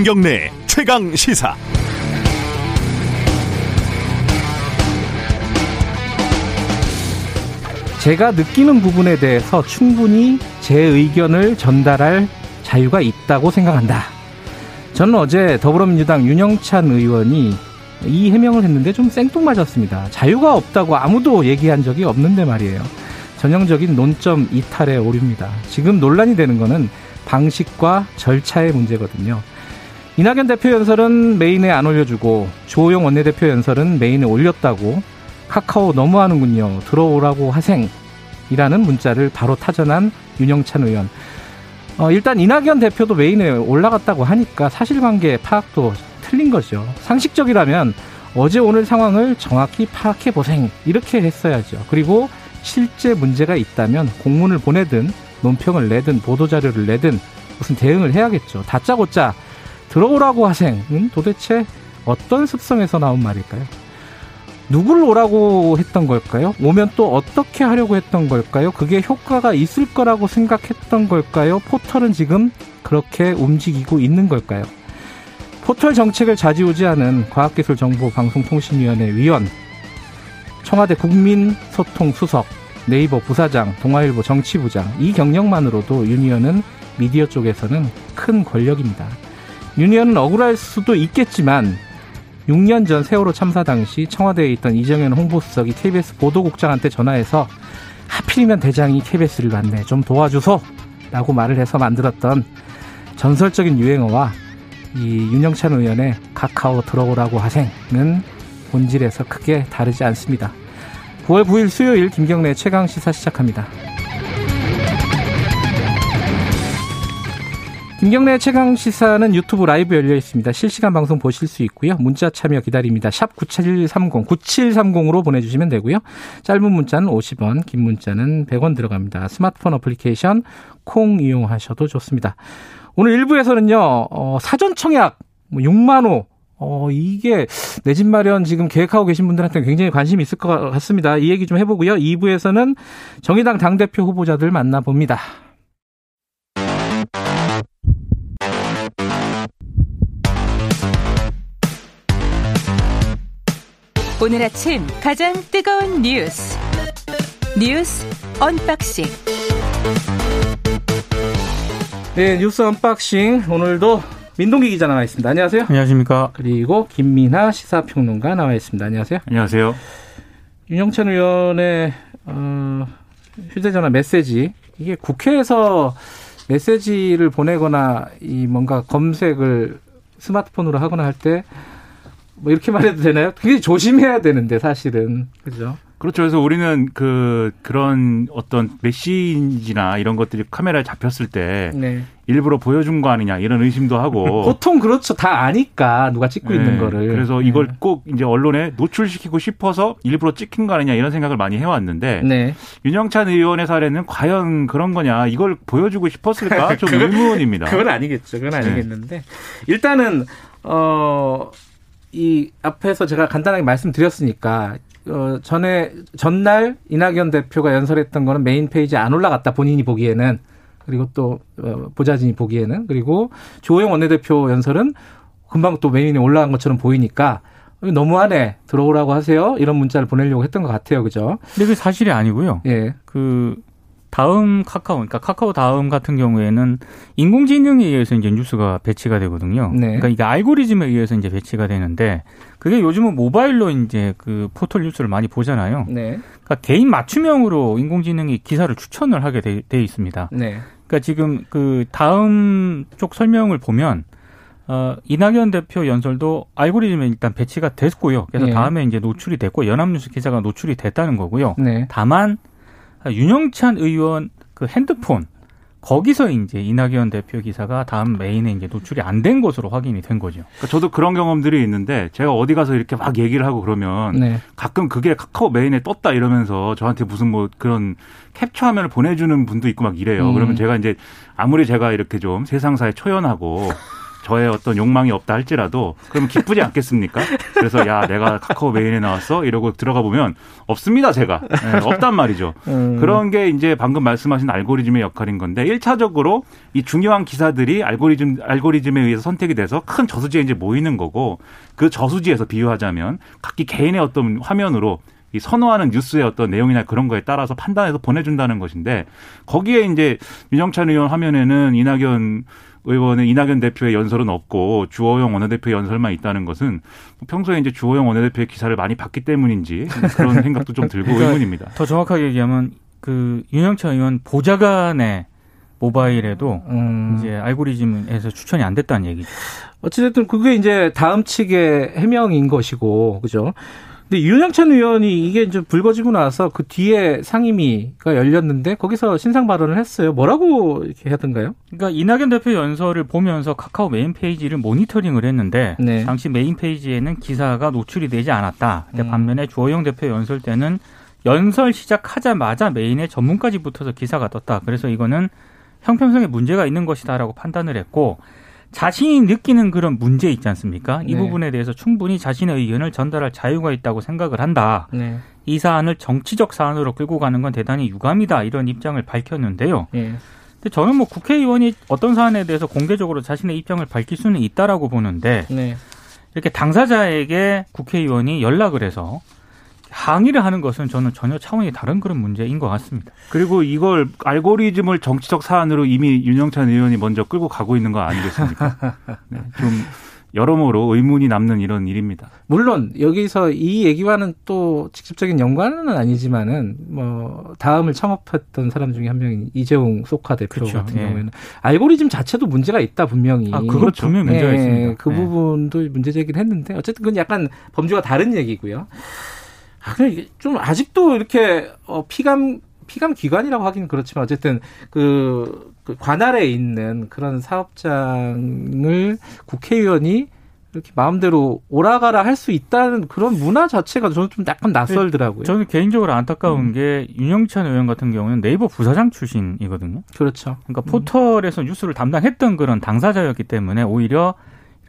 김경래 최강 시사. 제가 느끼는 부분에 대해서 충분히 제 의견을 전달할 자유가 있다고 생각한다. 저는 어제 더불어민주당 윤영찬 의원이 이 해명을 했는데 좀 생뚱맞았습니다. 자유가 없다고 아무도 얘기한 적이 없는데 말이에요. 전형적인 논점 이탈의 오류입니다. 지금 논란이 되는 거는 방식과 절차의 문제거든요. 이낙연 대표 연설은 메인에 안 올려주고 조호영 원내대표 연설은 메인에 올렸다고 카카오 너무하는군요. 들어오라고 하생이라는 문자를 바로 타전한 윤영찬 의원. 어, 일단 이낙연 대표도 메인에 올라갔다고 하니까 사실관계 파악도 틀린 거죠. 상식적이라면 어제 오늘 상황을 정확히 파악해 보생 이렇게 했어야죠. 그리고 실제 문제가 있다면 공문을 보내든 논평을 내든 보도자료를 내든 무슨 대응을 해야겠죠. 다짜고짜 들어오라고 하생은 도대체 어떤 습성에서 나온 말일까요? 누굴 오라고 했던 걸까요? 오면 또 어떻게 하려고 했던 걸까요? 그게 효과가 있을 거라고 생각했던 걸까요? 포털은 지금 그렇게 움직이고 있는 걸까요? 포털 정책을 좌지우지하는 과학기술정보방송통신위원회 위원, 청와대 국민소통수석, 네이버 부사장, 동아일보 정치부장, 이 경력만으로도 윤 의원은 미디어 쪽에서는 큰 권력입니다. 윤 의원은 억울할 수도 있겠지만 6년 전 세월호 참사 당시 청와대에 있던 이정현 홍보수석이 KBS 보도국장한테 전화해서 하필이면 대장이 KBS를 봤네. 좀 도와주소. 라고 말을 해서 만들었던 전설적인 유행어와 이 윤영찬 의원의 카카오 들어오라고 하생은 본질에서 크게 다르지 않습니다. 9월 9일 수요일 김경래 최강 시사 시작합니다. 김경래 최강 시사는 유튜브 라이브 열려 있습니다. 실시간 방송 보실 수 있고요. 문자 참여 기다립니다. 샵 9730, 9730으로 보내주시면 되고요. 짧은 문자는 50원, 긴 문자는 100원 들어갑니다. 스마트폰 어플리케이션 콩 이용하셔도 좋습니다. 오늘 1부에서는요, 어, 사전 청약, 뭐 6만호, 어, 이게 내 집 마련 지금 계획하고 계신 분들한테 굉장히 관심이 있을 것 같습니다. 이 얘기 좀 해보고요. 2부에서는 정의당 당대표 후보자들 만나봅니다. 오늘 아침 가장 뜨거운 뉴스 뉴스 unboxing 네 뉴스 unboxing 오늘도 민동기 기자 나와 있습니다. 안녕하세요. 안녕하십니까. 그리고 김민아 시사평론가 나와 있습니다. 안녕하세요. 안녕하세요. 윤영찬 의원의 어, 휴대전화 메시지 이게 국회에서 메시지를 보내거나 이 뭔가 검색을 스마트폰으로 하거나 할 때 뭐 이렇게 말 해도 되나요? 굉장히 조심해야 되는데 사실은 그죠? 그렇죠. 그래서 우리는 그 그런 어떤 메시지나 이런 것들이 카메라에 잡혔을 때 네. 일부러 보여준 거 아니냐 이런 의심도 하고 보통 그렇죠. 다 아니까 누가 찍고 네. 있는 거를. 그래서 이걸 네. 꼭 이제 언론에 노출시키고 싶어서 일부러 찍힌 거 아니냐 이런 생각을 많이 해왔는데 네. 윤영찬 의원의 사례는 과연 그런 거냐 이걸 보여주고 싶었을까 좀 의문입니다. 그건 아니겠죠. 그건 아니겠는데 일단은 어. 이 앞에서 제가 간단하게 말씀드렸으니까 어 전에 전날 이낙연 대표가 연설했던 거는 메인 페이지에 안 올라갔다 본인이 보기에는 그리고 또 어, 보좌진이 보기에는 그리고 조호영 원내대표 연설은 금방 또 메인에 올라간 것처럼 보이니까 너무하네 들어오라고 하세요 이런 문자를 보내려고 했던 것 같아요 그죠? 근데 그 사실이 아니고요. 예. 그 다음 카카오, 그러니까 카카오 다음 같은 경우에는 인공지능에 의해서 이제 뉴스가 배치가 되거든요. 네. 그러니까 이게 알고리즘에 의해서 이제 배치가 되는데 그게 요즘은 모바일로 이제 그 포털 뉴스를 많이 보잖아요. 네. 그러니까 개인 맞춤형으로 인공지능이 기사를 추천을 하게 돼, 돼 있습니다. 네. 그러니까 지금 그 다음 쪽 설명을 보면 어, 이낙연 대표 연설도 알고리즘에 일단 배치가 됐고요. 그래서 네. 다음에 이제 노출이 됐고 연합뉴스 기사가 노출이 됐다는 거고요. 네. 다만 윤영찬 의원 그 핸드폰 거기서 이제 이낙연 대표 기사가 다음 메인에 이제 노출이 안 된 것으로 확인이 된 거죠. 그러니까 저도 그런 경험들이 있는데 제가 어디 가서 이렇게 막 얘기를 하고 그러면 네. 가끔 그게 카카오 메인에 떴다 이러면서 저한테 무슨 뭐 그런 캡처 화면을 보내주는 분도 있고 막 이래요. 음. 그러면 제가 이제 아무리 제가 이렇게 좀 세상사에 초연하고 저의 어떤 욕망이 없다 할지라도 그러면 기쁘지 않겠습니까? 그래서 야 내가 카카오 메인에 나왔어 이러고 들어가 보면 없습니다 제가 네, 없단 말이죠. 음. 그런 게 이제 방금 말씀하신 알고리즘의 역할인 건데 1차적으로 이 중요한 기사들이 알고리즘 알고리즘에 의해서 선택이 돼서 큰 저수지에 이제 모이는 거고 그 저수지에서 비유하자면 각기 개인의 어떤 화면으로 이 선호하는 뉴스의 어떤 내용이나 그런 거에 따라서 판단해서 보내준다는 것인데 거기에 이제 윤영찬 의원 화면에는 이낙연 의원은 이낙연 대표의 연설은 없고 주호영 원내대표의 연설만 있다는 것은 평소에 이제 주호영 원내대표의 기사를 많이 봤기 때문인지 그런 생각도 좀 들고 그러니까 의문입니다. 더 정확하게 얘기하면 그 윤영찬 의원 보좌관의 모바일에도 음. 이제 알고리즘에서 추천이 안 됐다는 얘기죠. 어찌됐든 그게 이제 다음 측의 해명인 것이고, 그죠? 근데 윤영찬 의원이 이게 이제 불거지고 나서 그 뒤에 상임위가 열렸는데 거기서 신상 발언을 했어요. 뭐라고 이렇게 하던가요? 그러니까 이낙연 대표 연설을 보면서 카카오 메인 페이지를 모니터링을 했는데 네. 당시 메인 페이지에는 기사가 노출이 되지 않았다. 음. 반면에 주호영 대표 연설 때는 연설 시작하자마자 메인에 전문까지 붙어서 기사가 떴다. 그래서 이거는 형평성에 문제가 있는 것이다라고 판단을 했고 자신이 느끼는 그런 문제 있지 않습니까? 이 네. 부분에 대해서 충분히 자신의 의견을 전달할 자유가 있다고 생각을 한다. 네. 이 사안을 정치적 사안으로 끌고 가는 건 대단히 유감이다. 이런 입장을 밝혔는데요. 네. 근데 저는 뭐 국회의원이 어떤 사안에 대해서 공개적으로 자신의 입장을 밝힐 수는 있다라고 보는데 네. 이렇게 당사자에게 국회의원이 연락을 해서 항의를 하는 것은 저는 전혀 차원이 다른 그런 문제인 것 같습니다. 그리고 이걸 알고리즘을 정치적 사안으로 이미 윤영찬 의원이 먼저 끌고 가고 있는 거 아니겠습니까? 네, 좀 여러모로 의문이 남는 이런 일입니다. 물론 여기서 이 얘기와는 또 직접적인 연관은 아니지만은 뭐 다음을 창업했던 사람 중에 한 명인 이재용 소카 대표 그렇죠. 같은 예. 경우에는 알고리즘 자체도 문제가 있다 분명히. 아, 그건 분명히 문제가 예, 있습니다. 그 예. 부분도 문제 제기를 했는데 어쨌든 그건 약간 범주가 다른 얘기고요. 아, 근데 좀 아직도 이렇게 어, 피감 피감 기관이라고 하기는 그렇지만 어쨌든 그, 그 관할에 있는 그런 사업장을 국회의원이 이렇게 마음대로 오라가라 할 수 있다는 그런 문화 자체가 저는 좀 약간 낯설더라고요. 저는 개인적으로 안타까운 음. 게 윤영찬 의원 같은 경우는 네이버 부사장 출신이거든요. 그렇죠. 그러니까 포털에서 음. 뉴스를 담당했던 그런 당사자였기 때문에 오히려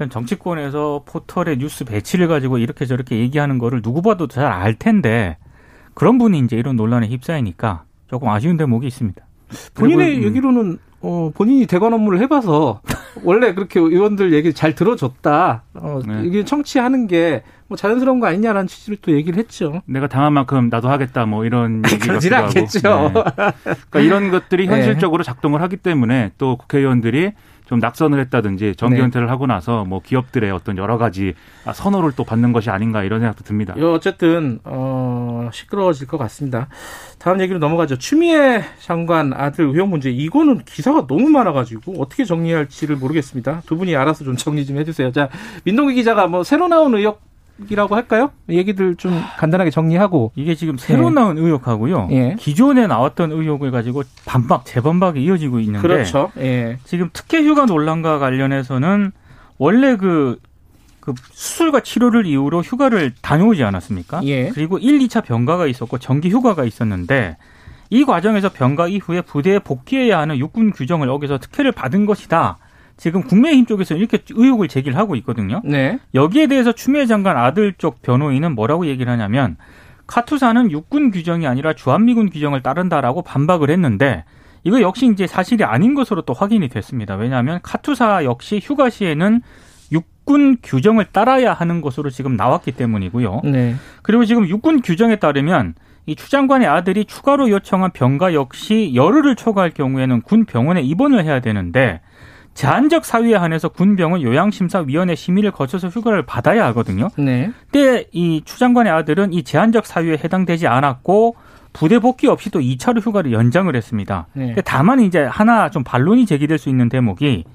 정치권에서 포털의 뉴스 배치를 가지고 이렇게 저렇게 얘기하는 거를 누구 봐도 잘 알 텐데 그런 분이 이제 이런 논란에 휩싸이니까 조금 아쉬운 대목이 있습니다. 본인의 음. 얘기로는 어, 본인이 대관 업무를 해봐서 원래 그렇게 의원들 얘기 잘 들어줬다. 어, 네. 이게 청취하는 게 뭐 자연스러운 거 아니냐라는 취지를 또 얘기를 했죠. 내가 당한 만큼 나도 하겠다 뭐 이런 얘기를 않겠죠. 네. 그러니까 이런 것들이 네. 현실적으로 작동을 하기 때문에 또 국회의원들이 좀 낙선을 했다든지 정기 네. 은퇴를 하고 나서 뭐 기업들의 어떤 여러 가지 선호를 또 받는 것이 아닌가 이런 생각도 듭니다. 어쨌든 어, 시끄러워질 것 같습니다. 다음 얘기로 넘어가죠. 추미애 장관 아들 의혹 문제 이거는 기사가 너무 많아가지고 어떻게 정리할지를 모르겠습니다. 두 분이 알아서 좀 정리 좀 해주세요. 자 민동기 기자가 뭐 새로 나온 의혹 이라고 할까요? 얘기들 좀 간단하게 정리하고 이게 지금 새로 예. 나온 의혹하고요. 예. 기존에 나왔던 의혹을 가지고 반박 재반박이 이어지고 있는데 그렇죠. 예. 지금 특혜 휴가 논란과 관련해서는 원래 그, 그 수술과 치료를 이유로 휴가를 다녀오지 않았습니까? 예. 그리고 1, 2차 병가가 있었고 정기 휴가가 있었는데 이 과정에서 병가 이후에 부대에 복귀해야 하는 육군 규정을 어겨서 특혜를 받은 것이다. 지금 국민의힘 쪽에서 이렇게 의혹을 제기를 하고 있거든요. 네. 여기에 대해서 추미애 장관 아들 쪽 변호인은 뭐라고 얘기를 하냐면 카투사는 육군 규정이 아니라 주한미군 규정을 따른다라고 반박을 했는데 이거 역시 이제 사실이 아닌 것으로 또 확인이 됐습니다. 왜냐하면 카투사 역시 휴가 시에는 육군 규정을 따라야 하는 것으로 지금 나왔기 때문이고요. 네. 그리고 지금 육군 규정에 따르면 이 추장관의 아들이 추가로 요청한 병가 역시 열흘을 초과할 경우에는 군 병원에 입원을 해야 되는데 제한적 사유에 한해서 군병은 요양심사위원회 심의를 거쳐서 휴가를 받아야 하거든요. 네. 근데 이 추장관의 아들은 이 제한적 사유에 해당되지 않았고 부대 복귀 없이 또 2차로 휴가를 연장을 했습니다. 네. 다만 이제 하나 좀 반론이 제기될 수 있는 대목이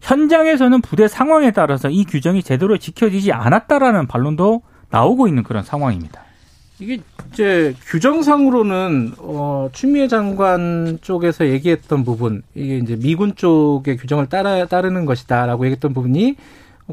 현장에서는 부대 상황에 따라서 이 규정이 제대로 지켜지지 않았다라는 반론도 나오고 있는 그런 상황입니다. 이게 이제 규정상으로는 어 추미애 장관 쪽에서 얘기했던 부분 이게 이제 미군 쪽의 규정을 따라 따르는 것이다라고 얘기했던 부분이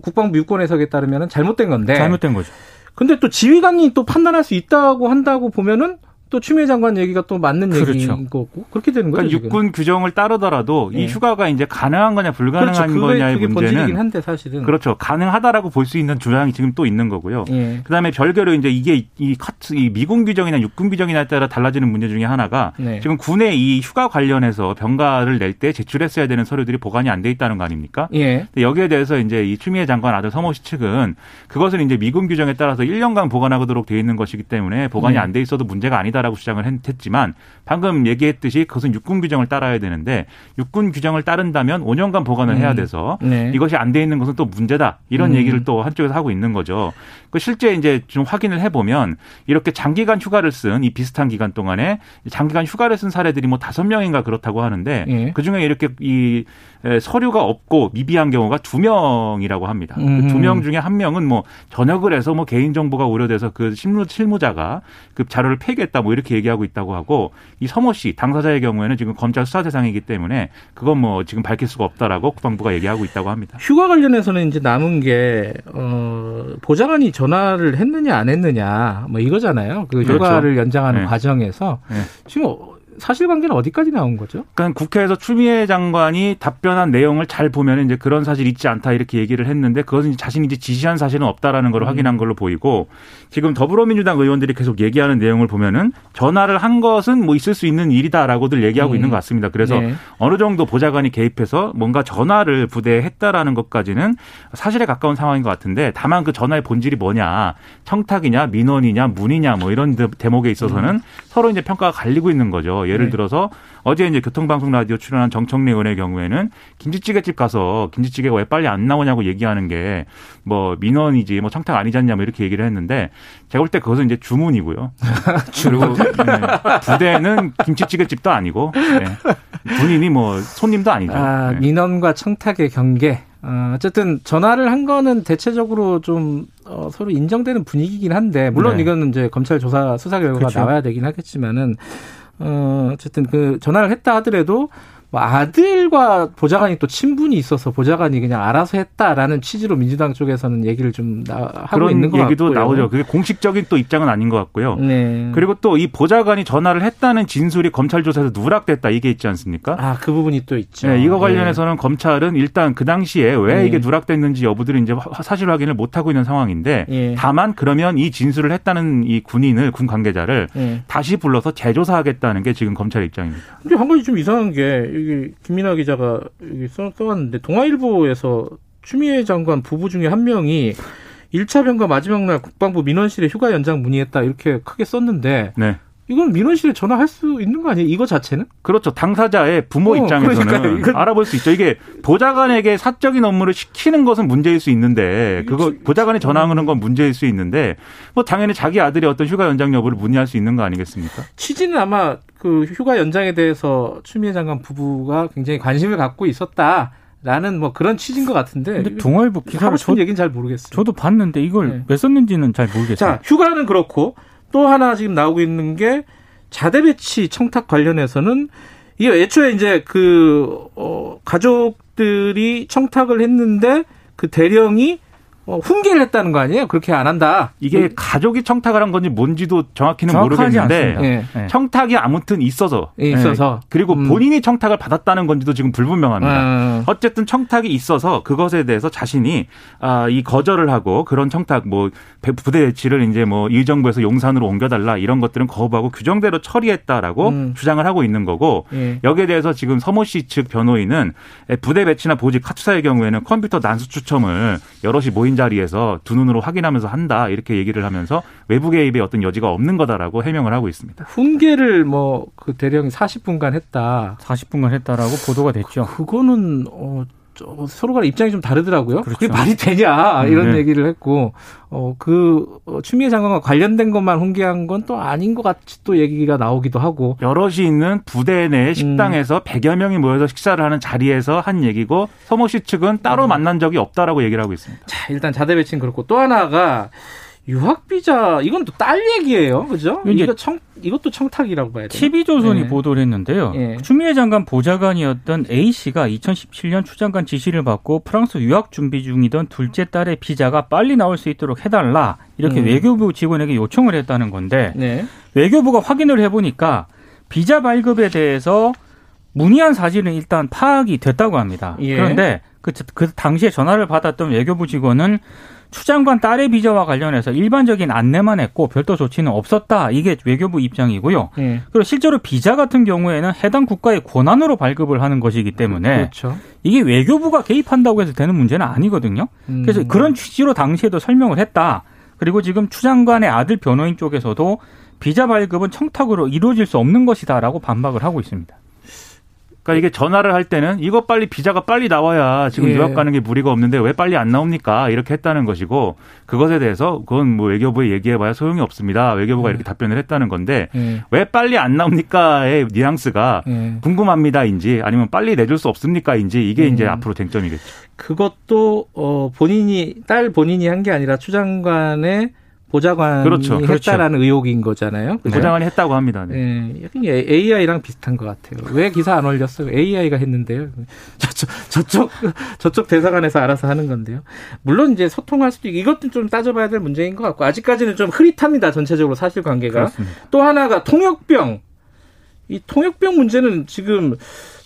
국방부 유권 해석에 따르면 잘못된 건데 잘못된 거죠. 근데 또 지휘관이 또 판단할 수 있다고 한다고 보면은 또 추미애 장관 얘기가 또 맞는 그렇죠. 얘기인 거고 그렇게 되는 거죠. 그러니까 육군 규정을 따르더라도 네. 이 휴가가 이제 가능한 거냐 불가능한 그렇죠. 거냐의 문제는 한데 사실은 그렇죠. 가능하다라고 볼 수 있는 주장이 지금 또 있는 거고요. 네. 그다음에 별개로 이제 이게 이, 카트, 이 미군 규정이나 육군 규정이냐에 따라 달라지는 문제 중에 하나가 네. 지금 군에 이 휴가 관련해서 병가를 낼 때 제출했어야 되는 서류들이 보관이 안 돼 있다는 거 아닙니까? 예. 여기에 대해서 이제 이 추미애 장관 아들 서모 씨 측은 그것을 이제 미군 규정에 따라서 1년간 보관하도록 돼 있는 것이기 때문에 보관이 네. 안돼 있어도 문제가 아니다 라고 주장을 했지만 방금 얘기했듯이 그것은 육군 규정을 따라야 되는데 육군 규정을 따른다면 5년간 보관을 음. 해야 돼서 네. 이것이 안 돼 있는 것은 또 문제다 이런 음. 얘기를 또 한쪽에서 하고 있는 거죠. 그 실제 이제 좀 확인을 해보면 이렇게 장기간 휴가를 쓴 이 비슷한 기간 동안에 장기간 휴가를 쓴 사례들이 뭐 다섯 명인가 그렇다고 하는데 예. 그 중에 이렇게 이 서류가 없고 미비한 경우가 두 명이라고 합니다. 그 음. 두명 중에 한 명은 뭐 전역을 해서 뭐 개인 정보가 우려돼서 그 실무 실무자가 그 자료를 폐기했다 뭐 이렇게 얘기하고 있다고 하고 이 서모 씨 당사자의 경우에는 지금 검찰 수사 대상이기 때문에 그건 뭐 지금 밝힐 수가 없다라고 국방부가 얘기하고 있다고 합니다. 휴가 관련해서는 이제 남은 게 어, 보좌관이 전화를 했느냐 안 했느냐 뭐 이거잖아요. 그 그렇죠. 휴가를 연장하는 네. 과정에서 네. 지금 사실관계는 어디까지 나온 거죠? 그러니까 국회에서 추미애 장관이 답변한 내용을 잘 보면 이제 그런 사실 있지 않다 이렇게 얘기를 했는데 그것은 자신이 이제 지시한 사실은 없다라는 걸 음. 확인한 걸로 보이고 지금 더불어민주당 의원들이 계속 얘기하는 내용을 보면은 전화를 한 것은 뭐 있을 수 있는 일이다라고들 얘기하고 음. 있는 것 같습니다. 그래서 네. 어느 정도 보좌관이 개입해서 뭔가 전화를 부대에 했다라는 것까지는 사실에 가까운 상황인 것 같은데 다만 그 전화의 본질이 뭐냐 청탁이냐 민원이냐 문이냐 뭐 이런 대목에 있어서는 음. 서로 이제 평가가 갈리고 있는 거죠. 예를 네. 들어서 어제 이제 교통방송 라디오 출연한 정청래 의원의 경우에는 김치찌개집 가서 김치찌개가 왜 빨리 안 나오냐고 얘기하는 게 뭐 민원이지 뭐 청탁 아니지 않냐 뭐 이렇게 얘기를 했는데 제가 볼 때 그것은 이제 주문이고요. 그리고 네. 부대는 김치찌개집도 아니고 네. 군인이 뭐 손님도 아니죠. 아, 네. 민원과 청탁의 경계. 어, 어쨌든 전화를 한 거는 대체적으로 좀 어, 서로 인정되는 분위기긴 한데 물론 네. 이거는 이제 검찰 조사 수사 결과가 그렇죠. 나와야 되긴 하겠지만은 어, 어쨌든 그 전화를 했다 하더라도 뭐 아들과 보좌관이 또 친분이 있어서 보좌관이 그냥 알아서 했다라는 취지로 민주당 쪽에서는 얘기를 좀 나, 하고 있는 것 얘기도 같고요. 나오죠. 그게 공식적인 또 입장은 아닌 것 같고요. 네. 그리고 또 이 보좌관이 전화를 했다는 진술이 검찰 조사에서 누락됐다 이게 있지 않습니까? 아, 그 부분이 또 있죠. 네, 이거 관련해서는 네. 검찰은 일단 그 당시에 왜 네. 이게 누락됐는지 여부들을 이제 사실 확인을 못 하고 있는 상황인데 네. 다만 그러면 이 진술을 했다는 이 군인을 군 관계자를 네. 다시 불러서 재조사하겠다는 게 지금 검찰 입장입니다. 근데 한 가지 좀 이상한 게 이게 김민아 기자가 써, 써왔는데 동아일보에서 추미애 장관 부부 중에 한 명이 1차 병가 마지막 날 국방부 민원실에 휴가 연장 문의했다 이렇게 크게 썼는데 네. 이건 민원실에 전화할 수 있는 거 아니에요? 이거 자체는? 그렇죠. 당사자의 부모 어, 입장에서는 알아볼 수 있죠. 이게 보좌관에게 사적인 업무를 시키는 것은 문제일 수 있는데 그거 보좌관이 전화하는 건 문제일 수 있는데 뭐 당연히 자기 아들이 어떤 휴가 연장 여부를 문의할 수 있는 거 아니겠습니까? 취지는 아마 그 휴가 연장에 대해서 추미애 장관 부부가 굉장히 관심을 갖고 있었다. 라는 뭐 그런 취지인 것 같은데. 근데 동아일보 기사를 저 얘기는 잘 모르겠어요. 저도 봤는데 이걸 네. 왜 썼는지는 잘 모르겠어요. 자, 휴가는 그렇고 또 하나 지금 나오고 있는 게 자대 배치 청탁 관련해서는 이게 애초에 이제 그, 어, 가족들이 청탁을 했는데 그 대령이 어, 훈계를 했다는 거 아니에요? 그렇게 안 한다. 이게 음. 가족이 청탁을 한 건지 뭔지도 정확히는 모르겠는데 네. 청탁이 아무튼 있어서 네. 있어서 그리고 음. 본인이 청탁을 받았다는 건지도 지금 불분명합니다. 음. 어쨌든 청탁이 있어서 그것에 대해서 자신이 아, 이 거절을 하고 그런 청탁 뭐 부대 배치를 이제 뭐 일정부에서 용산으로 옮겨달라 이런 것들은 거부하고 규정대로 처리했다라고 음. 주장을 하고 있는 거고 예. 여기에 대해서 지금 서모 씨 측 변호인은 부대 배치나 보직 카투사의 경우에는 컴퓨터 난수 추첨을 여럿이 모인 자리에서 두 눈으로 확인하면서 한다 이렇게 얘기를 하면서 외부 개입의 어떤 여지가 없는 거다라고 해명을 하고 있습니다. 훈계를 뭐 그 대령이 40분간 했다. 40분간 했다라고 보도가 됐죠. 그, 그거는 어 서로가 입장이 좀 다르더라고요. 그렇죠. 그게 말이 되냐 이런 네. 얘기를 했고 어그 어, 추미애 장관과 관련된 것만 훈계한 건 또 아닌 것 같이 또 얘기가 나오기도 하고 여럿이 있는 부대 내 식당에서 음. 100여 명이 모여서 식사를 하는 자리에서 한 얘기고 서모 씨 측은 따로 음. 만난 적이 없다라고 얘기를 하고 있습니다. 자 일단 자대 배치는 그렇고 또 하나가 유학 비자 이건 또 딸 얘기예요, 그죠? 이거 청 이것도 청탁이라고 봐야 돼요. TV조선이 네. 보도를 했는데요. 네. 추미애 장관 보좌관이었던 A 씨가 2017년 추장관 지시를 받고 프랑스 유학 준비 중이던 둘째 딸의 비자가 빨리 나올 수 있도록 해달라 이렇게 음. 외교부 직원에게 요청을 했다는 건데 네. 외교부가 확인을 해보니까 비자 발급에 대해서 문의한 사실은 일단 파악이 됐다고 합니다. 예. 그런데 그, 그 당시에 전화를 받았던 외교부 직원은 추 장관 딸의 비자와 관련해서 일반적인 안내만 했고 별도 조치는 없었다. 이게 외교부 입장이고요. 예. 그리고 실제로 비자 같은 경우에는 해당 국가의 권한으로 발급을 하는 것이기 때문에 그렇죠. 이게 외교부가 개입한다고 해서 되는 문제는 아니거든요. 음. 그래서 그런 취지로 당시에도 설명을 했다. 그리고 지금 추 장관의 아들 변호인 쪽에서도 비자 발급은 청탁으로 이루어질 수 없는 것이다라고 반박을 하고 있습니다. 그러니까 이게 전화를 할 때는 이거 빨리 비자가 빨리 나와야 지금 예. 유학 가는 게 무리가 없는데 왜 빨리 안 나옵니까? 이렇게 했다는 것이고 그것에 대해서 그건 뭐 외교부에 얘기해봐야 소용이 없습니다. 외교부가 예. 이렇게 답변을 했다는 건데 예. 왜 빨리 안 나옵니까의 뉘앙스가 예. 궁금합니다인지 아니면 빨리 내줄 수 없습니까인지 이게 이제 음. 앞으로 쟁점이겠죠. 그것도 어 본인이 딸 본인이 한 게 아니라 추 장관의 보좌관이 그렇죠. 그렇죠. 했다라는 의혹인 거잖아요. 그죠? 보좌관이 했다고 합니다. 네. 네. AI랑 비슷한 것 같아요. 왜 기사 안 올렸어요? AI가 했는데요. 저쪽, 저쪽, 저쪽 대사관에서 알아서 하는 건데요. 물론 이제 소통할 수도 있고 이것도 좀 따져봐야 될 문제인 것 같고 아직까지는 좀 흐릿합니다. 전체적으로 사실관계가. 또 하나가 통역병. 이 통역병 문제는 지금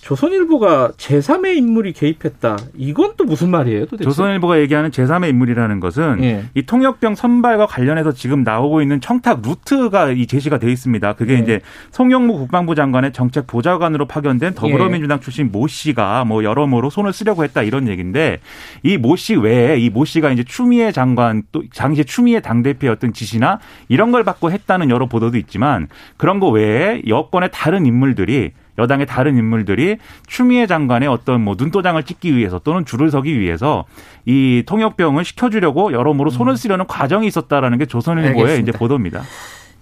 조선일보가 제3의 인물이 개입했다. 이건 또 무슨 말이에요? 도대체? 조선일보가 얘기하는 제3의 인물이라는 것은 예. 이 통역병 선발과 관련해서 지금 나오고 있는 청탁 루트가 이 제시가 돼 있습니다. 그게 예. 이제 송영무 국방부 장관의 정책 보좌관으로 파견된 더불어민주당 예. 출신 모 씨가 뭐 여러모로 손을 쓰려고 했다 이런 얘기인데 이 모 씨 외에 이 모 씨가 이제 추미애 장관 또 당시 추미애 당대표였던 지시나 이런 걸 받고 했다는 여러 보도도 있지만 그런 거 외에 여권의 다른 인물들이 여당의 다른 인물들이 추미애 장관의 어떤 뭐 눈도장을 찍기 위해서 또는 줄을 서기 위해서 이 통역병을 시켜주려고 여러모로 손을 쓰려는 과정이 있었다라는 게 조선일보의 이제 보도입니다.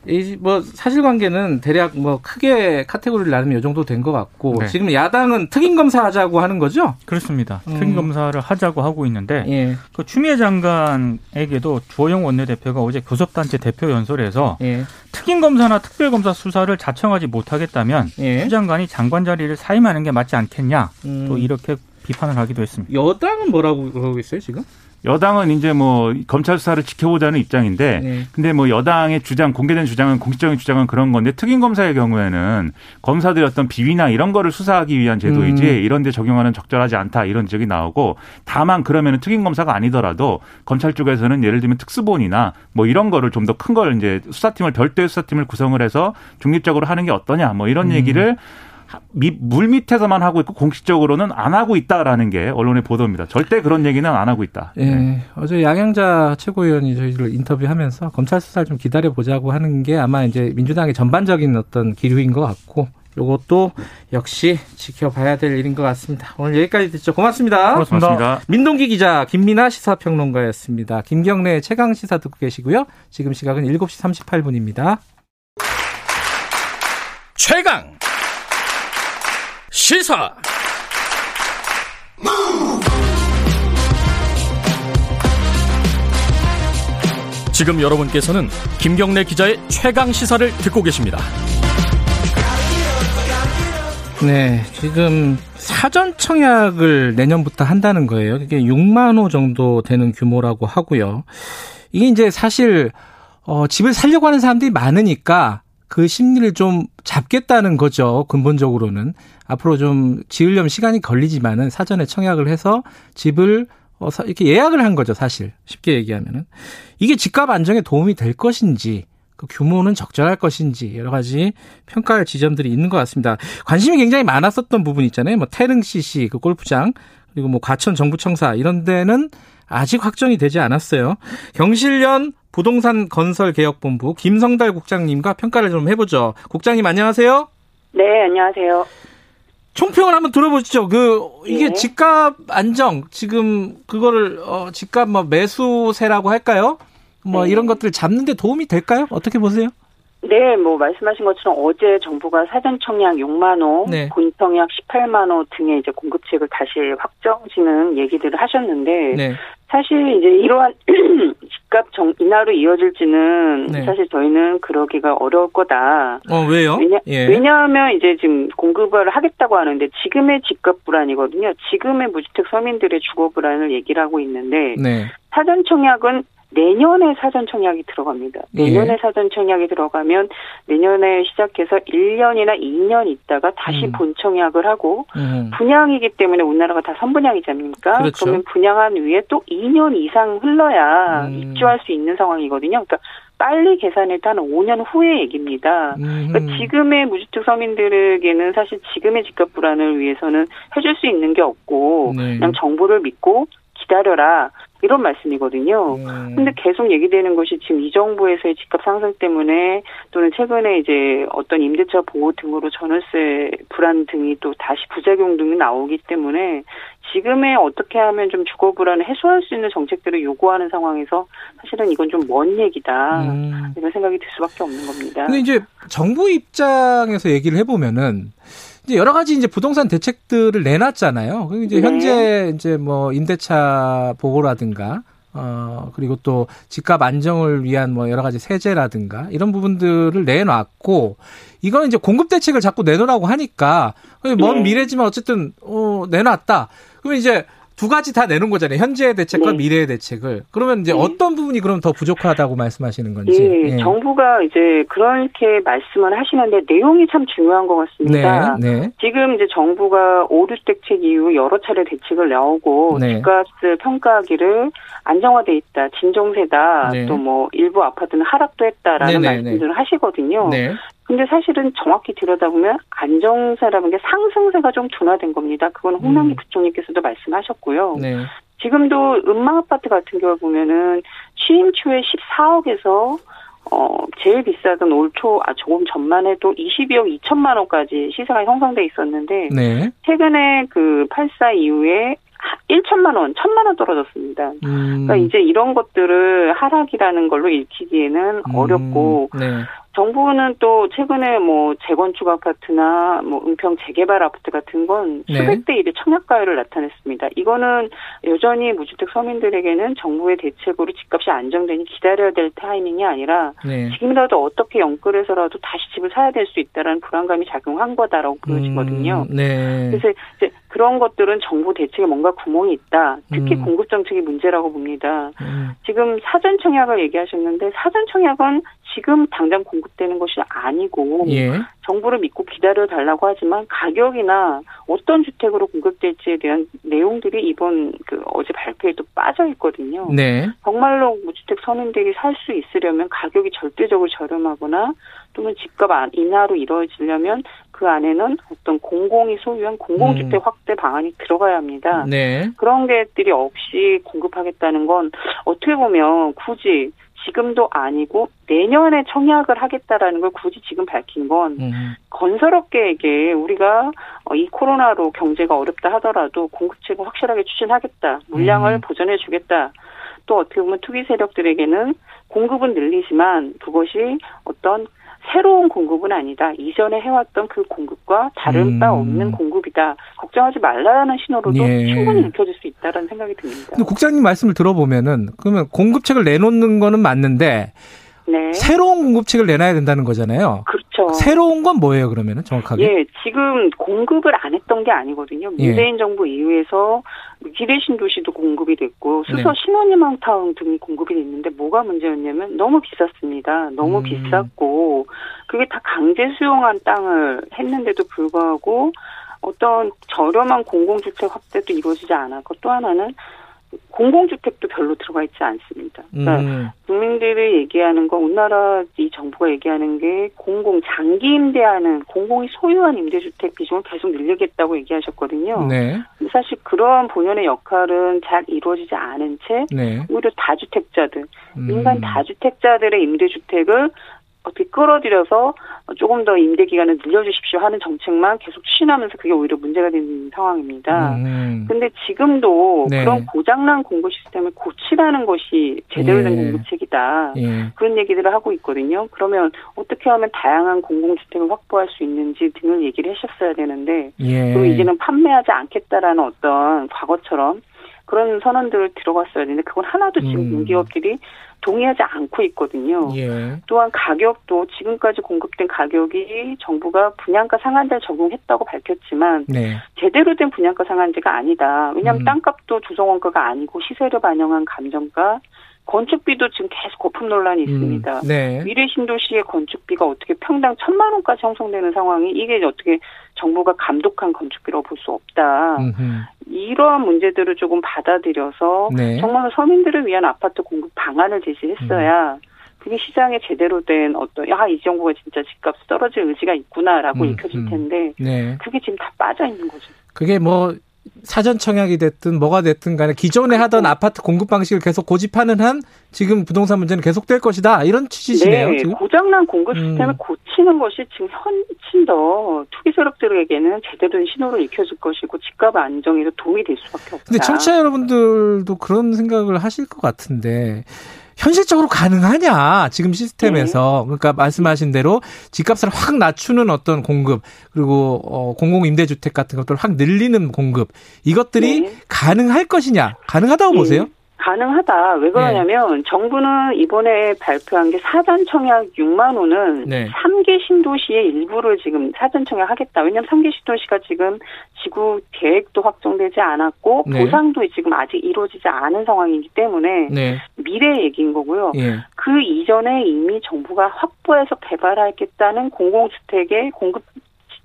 이 뭐 사실관계는 대략 뭐 크게 카테고리를 나누면 이 정도 된 것 같고 네. 지금 야당은 특임 검사 하자고 하는 거죠? 그렇습니다. 음. 특임 검사를 하자고 하고 있는데 예. 그 추미애 장관에게도 주호영 원내대표가 어제 교섭단체 대표 연설에서 예. 특임 검사나 특별 검사 수사를 자청하지 못하겠다면 예. 추 장관이 장관 자리를 사임하는 게 맞지 않겠냐 음. 또 이렇게 비판을 하기도 했습니다. 여당은 뭐라고 그러고 있어요 지금? 여당은 이제 뭐 검찰 수사를 지켜보자는 입장인데 네. 근데 뭐 여당의 주장 공개된 주장은 공식적인 주장은 그런 건데 특임 검사의 경우에는 검사들이 어떤 비위나 이런 거를 수사하기 위한 제도이지 음. 이런 데 적용하는 적절하지 않다 이런 지적이 나오고 다만 그러면은 특임 검사가 아니더라도 검찰 쪽에서는 예를 들면 특수본이나 뭐 이런 거를 좀 더 큰 걸 이제 수사팀을 별도의 수사팀을 구성을 해서 중립적으로 하는 게 어떠냐 뭐 이런 음. 얘기를 물 밑에서만 하고 있고 공식적으로는 안 하고 있다라는 게 언론의 보도입니다. 절대 그런 얘기는 안 하고 있다. 예. 네. 어제 양양자 최고위원이 저희를 인터뷰하면서 검찰 수사를 좀 기다려 보자고 하는 게 아마 이제 민주당의 전반적인 어떤 기류인 것 같고 요것도 역시 지켜봐야 될 일인 것 같습니다. 오늘 여기까지 듣죠. 고맙습니다. 고맙습니다. 고맙습니다. 민동기 기자, 김민아 시사평론가였습니다. 김경래 최강 시사 듣고 계시고요. 지금 시각은 7시 38분입니다. 최강 시사 지금 여러분께서는 김경래 기자의 최강 시사를 듣고 계십니다. 네, 지금 사전 청약을 내년부터 한다는 거예요. 이게 6만 호 정도 되는 규모라고 하고요. 이게 이제 사실 어 집을 살려고 하는 사람들이 많으니까 그 심리를 좀 잡겠다는 거죠. 근본적으로는 앞으로 좀 지으려면 시간이 걸리지만은 사전에 청약을 해서 집을 어, 이렇게 예약을 한 거죠. 사실 쉽게 얘기하면은 이게 집값 안정에 도움이 될 것인지 그 규모는 적절할 것인지 여러 가지 평가할 지점들이 있는 것 같습니다. 관심이 굉장히 많았었던 부분 있잖아요. 뭐 태릉 CC 그 골프장 그리고 뭐 과천 정부청사 이런 데는 아직 확정이 되지 않았어요. 경실련 부동산 건설 개혁본부 김성달 국장님과 평가를 좀 해보죠. 국장님 안녕하세요. 네, 안녕하세요. 총평을 한번 들어보시죠. 그 이게 네. 집값 안정 지금 그거를 어 집값 뭐 매수세라고 할까요? 뭐 네. 이런 것들 잡는데 도움이 될까요? 어떻게 보세요? 네, 뭐 말씀하신 것처럼 어제 정부가 사전 청약 6만 호, 네. 본 청약 18만 호 등의 이제 공급책을 다시 확정지는 얘기들을 하셨는데 네. 사실 이제 이러한 집값 정 인하로 이어질지는 네. 사실 저희는 그러기가 어려울 거다. 어 왜요? 왜냐 예. 왜냐하면 이제 지금 공급을 하겠다고 하는데 지금의 집값 불안이거든요. 지금의 무주택 서민들의 주거 불안을 얘기를 하고 있는데 네. 사전 청약은 내년에 사전 청약이 들어갑니다. 내년에 예. 사전 청약이 들어가면 내년에 시작해서 1년이나 2년 있다가 다시 음. 본 청약을 하고 음. 분양이기 때문에 우리나라가 다 선분양이지 않습니까? 그렇죠. 그러면 분양한 위에 또 2년 이상 흘러야 음. 입주할 수 있는 상황이거든요. 그러니까 빨리 계산해도 한 5년 후의 얘기입니다. 그러니까 지금의 무주택 서민들에게는 사실 지금의 집값 불안을 위해서는 해줄 수 있는 게 없고 네. 그냥 정보를 믿고 기다려라. 이런 말씀이거든요. 음. 근데 계속 얘기되는 것이 지금 이 정부에서의 집값 상승 때문에 또는 최근에 이제 어떤 임대차 보호 등으로 전월세 불안 등이 또 다시 부작용 등이 나오기 때문에 지금에 어떻게 하면 좀 주거 불안을 해소할 수 있는 정책들을 요구하는 상황에서 사실은 이건 좀 먼 얘기다 음. 이런 생각이 들 수밖에 없는 겁니다. 근데 이제 정부 입장에서 얘기를 해보면은 이제 여러 가지 이제 부동산 대책들을 내놨잖아요. 그리고 이제 네. 현재 이제 뭐 임대차 보호라든가 어 그리고 또 집값 안정을 위한 뭐 여러 가지 세제라든가 이런 부분들을 내놨고 이거는 이제 공급 대책을 자꾸 내놓으라고 하니까 먼 네. 미래지만 어쨌든 어 내놨다. 그러면 이제 두 가지 다 내는 거잖아요. 현재의 대책과 네. 미래의 대책을. 그러면 이제 네. 어떤 부분이 그럼 더 부족하다고 말씀하시는 건지. 예, 예. 정부가 이제 그렇게 말씀을 하시는데 내용이 참 중요한 것 같습니다. 네, 네. 지금 이제 정부가 오류 대책 이후 여러 차례 대책을 나오고 네. 집값을 평가하기를 안정화돼 있다, 진정세다, 네. 또뭐 일부 아파트는 하락도 했다라는 말씀들을 하시거든요. 근데 사실은 정확히 들여다보면 안정세라는 게 상승세가 좀 둔화된 겁니다. 그건 홍남기 음. 부총리께서도 말씀하셨고요. 네. 지금도 음망 아파트 같은 경우 보면은 취임 초에 14억에서 어 제일 비싸던 올 초 아 조금 전만 해도 22억 2천만 원까지 시세가 형성돼 있었는데 네. 최근에 그84 이후에 1천만 원, 1천만 원 떨어졌습니다. 음. 그러니까 이제 이런 것들을 하락이라는 걸로 읽히기에는 음. 어렵고 네. 정부는 또 최근에 뭐 재건축 아파트나 뭐 은평 재개발 아파트 같은 건 네. 수백 대 일의 청약가율을 나타냈습니다. 이거는 여전히 무주택 서민들에게는 정부의 대책으로 집값이 안정되니 기다려야 될 타이밍이 아니라 네. 지금이라도 어떻게 연끌해서라도 다시 집을 사야 될 수 있다라는 불안감이 작용한 거다라고 보여지거든요. 음, 네. 그래서 이제 그런 것들은 정부 대책에 뭔가 구멍이 있다. 특히 음. 공급 정책이 문제라고 봅니다. 음. 지금 사전 청약을 얘기하셨는데 사전 청약은 지금 당장 공급되는 것이 아니고 예. 정부를 믿고 기다려 달라고 하지만 가격이나 어떤 주택으로 공급될지에 대한 내용들이 이번 그 어제 발표에도 빠져 있거든요. 네. 정말로 무주택 서민들이 살 수 있으려면 가격이 절대적으로 저렴하거나 또는 집값 인하로 이루어지려면 그 안에는 어떤 공공이 소유한 공공주택 음. 확대 방안이 들어가야 합니다. 네. 그런 것들이 없이 공급하겠다는 건 어떻게 보면 굳이 지금도 아니고 내년에 청약을 하겠다라는 걸 굳이 지금 밝힌 건 음. 건설업계에게 우리가 어, 이 코로나로 경제가 어렵다 하더라도 공급책을 확실하게 추진하겠다. 물량을 음. 보전해 주겠다. 또 어떻게 보면 투기 세력들에게는 공급은 늘리지만 그것이 어떤 새로운 공급은 아니다. 이전에 해왔던 그 공급과 다른 음. 바 없는 공급이다. 걱정하지 말라는 신호로도 예. 충분히 느껴질 수 있다는 생각이 듭니다. 근데 국장님 말씀을 들어보면은 그러면 공급책을 내놓는 거는 맞는데 네. 새로운 공급책을 내놔야 된다는 거잖아요. 그렇죠. 새로운 건 뭐예요, 그러면은 정확하게? 예, 지금 공급을 안 했던 게 아니거든요. 예. 문재인 예. 정부 이후에서 기대 신 도시도 공급이 됐고 수서 네. 신혼희망타운 등이 공급이 됐는데 뭐가 문제였냐면 너무 비쌌습니다. 너무 음. 비쌌고 그게 다 강제 수용한 땅을 했는데도 불구하고 어떤 저렴한 공공주택 확대도 이루어지지 않았고 또 하나는 공공주택도 별로 들어가 있지 않습니다. 그러니까 음. 국민들이 얘기하는 건 우리나라 이 정부가 얘기하는 게 공공 장기 임대하는 공공이 소유한 임대주택 비중을 계속 늘리겠다고 얘기하셨거든요. 네. 근데 사실 그러한 본연의 역할은 잘 이루어지지 않은 채 네. 오히려 다주택자들, 음. 민간 다주택자들의 임대주택을 어떻게 끌어들여서 조금 더 임대 기간을 늘려주십시오 하는 정책만 계속 추진하면서 그게 오히려 문제가 되는 상황입니다. 음. 근데 지금도 네. 그런 고장난 공급 시스템을 고치라는 것이 제대로 된 예. 공급책이다. 예. 그런 얘기들을 하고 있거든요. 그러면 어떻게 하면 다양한 공공주택을 확보할 수 있는지 등을 얘기를 하셨어야 되는데 예. 그리고 이제는 판매하지 않겠다라는 어떤 과거처럼 그런 선언들을 들어갔어야 되는데 그건 하나도 지금 음. 공기업들이 동의하지 않고 있거든요. 예. 또한 가격도 지금까지 공급된 가격이 정부가 분양가 상한제를 적용했다고 밝혔지만 네. 제대로 된 분양가 상한제가 아니다. 왜냐하면 음. 땅값도 조정원가가 아니고 시세를 반영한 감정가 건축비도 지금 계속 거품 논란이 음, 있습니다. 음, 네. 미래 신도시의 건축비가 어떻게 평당 천만 원까지 형성되는 상황이 이게 어떻게 정부가 감독한 건축비라고 볼 수 없다. 음흠. 이러한 문제들을 조금 받아들여서 네. 정말 서민들을 위한 아파트 공급 방안을 제시했어야 음. 그게 시장에 제대로 된 어떤 야 이 정부가 진짜 집값이 떨어질 의지가 있구나라고 음, 익혀질 음. 텐데 네. 그게 지금 다 빠져 있는 거죠. 그게 뭐 사전 청약이 됐든 뭐가 됐든 간에 기존에. 하던 아파트 공급 방식을 계속 고집하는 한 지금 부동산 문제는 계속될 것이다 이런 취지시네요. 네, 지금 고장난 공급 음. 시스템을 음. 고치는 것이 지금 훨씬 더 투기 세력들에게는 제대로 된 신호를 익혀줄 것이고 집값 안정에도 도움이 될 수밖에 없다. 근데 청취자 여러분들도 그런 생각을 하실 것 같은데 현실적으로 가능하냐 지금 시스템에서 네. 그러니까 말씀하신 대로 집값을 확 낮추는 어떤 공급 그리고 어 공공 임대주택 같은 것들을 확 늘리는 공급 이것들이 네. 가능할 것이냐 가능하다고 네. 보세요? 가능하다. 왜 그러냐면 네. 정부는 이번에 발표한 게 사전 청약 6만 호는 네. 3개 신도시의 일부를 지금 사전 청약하겠다. 왜냐하면 3개 신도시가 지금 지구 계획도 확정되지 않았고 네. 보상도 지금 아직 이루어지지 않은 상황이기 때문에 네. 미래 얘기인 거고요. 예. 그 이전에 이미 정부가 확보해서 개발하겠다는 공공주택의 공급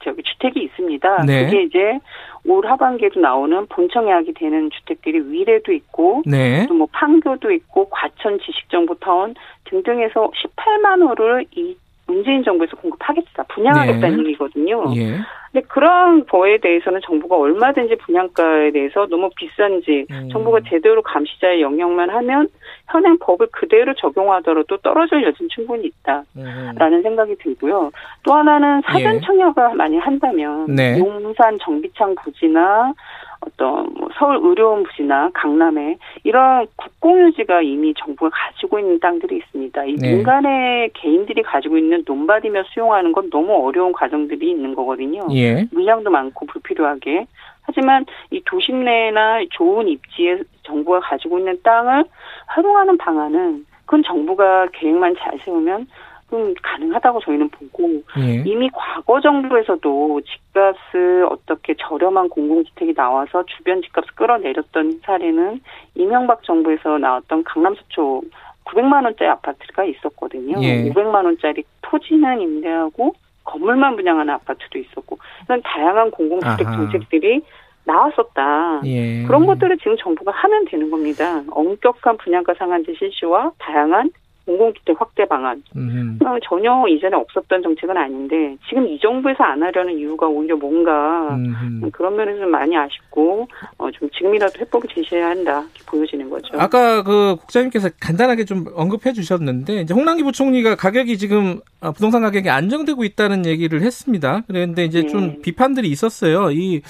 저기 주택이 있습니다. 네. 그게 이제 올 하반기에도 나오는 본청약이 되는 주택들이 위례도 있고 네. 또뭐 판교도 있고 과천 지식정보타운 등등해서 18만 호를 이 문재인 정부에서 공급하겠다 분양하겠다는 네. 얘기거든요. 예. 근데 그런 거에 대해서는 정부가 얼마든지 분양가에 대해서 너무 비싼지 음. 정부가 제대로 감시자의 영역만 하면 현행 법을 그대로 적용하더라도 떨어질 여지는 충분히 있다라는 음. 생각이 들고요. 또 하나는 사전 예. 청약을 많이 한다면 네. 용산 정비창 부지나 어떤 뭐 서울 의료원 부지나 강남에 이런 국공유지가 이미 정부가 가지고 있는 땅들이 있습니다. 이 네. 민간의 개인들이 가지고 있는 논밭이며 수용하는 건 너무 어려운 과정들이 있는 거거든요. 예. 물량도 많고 불필요하게. 하지만 이 도심 내나 좋은 입지에 정부가 가지고 있는 땅을 활용하는 방안은 그건 정부가 계획만 잘 세우면 음, 가능하다고 저희는 보고 예. 이미 과거 정부에서도 집값을 어떻게 저렴한 공공주택이 나와서 주변 집값을 끌어내렸던 사례는 이명박 정부에서 나왔던 강남 서초 900만 원짜리 아파트가 있었거든요. 예. 500만 원짜리 토지는 임대하고 건물만 분양하는 아파트도 있었고 이런 다양한 공공주택 아하. 정책들이 나왔었다. 예. 그런 것들을 지금 정부가 하면 되는 겁니다. 엄격한 분양가 상한제 실시와 다양한 공공주택 확대 방안. 음. 전혀 이전에 없었던 정책은 아닌데 지금 이 정부에서 안 하려는 이유가 오히려 뭔가 음. 그런 면에서 좀 많이 아쉽고 어, 좀 지금이라도 해법을 제시해야 한다 이렇게 보여지는 거죠. 아까 그 국장님께서 간단하게 좀 언급해 주셨는데 이제 홍남기 부총리가 가격이 지금 어, 부동산 가격이 안정되고 있다는 얘기를 했습니다. 그런데 이제 네. 좀 비판들이 있었어요. 이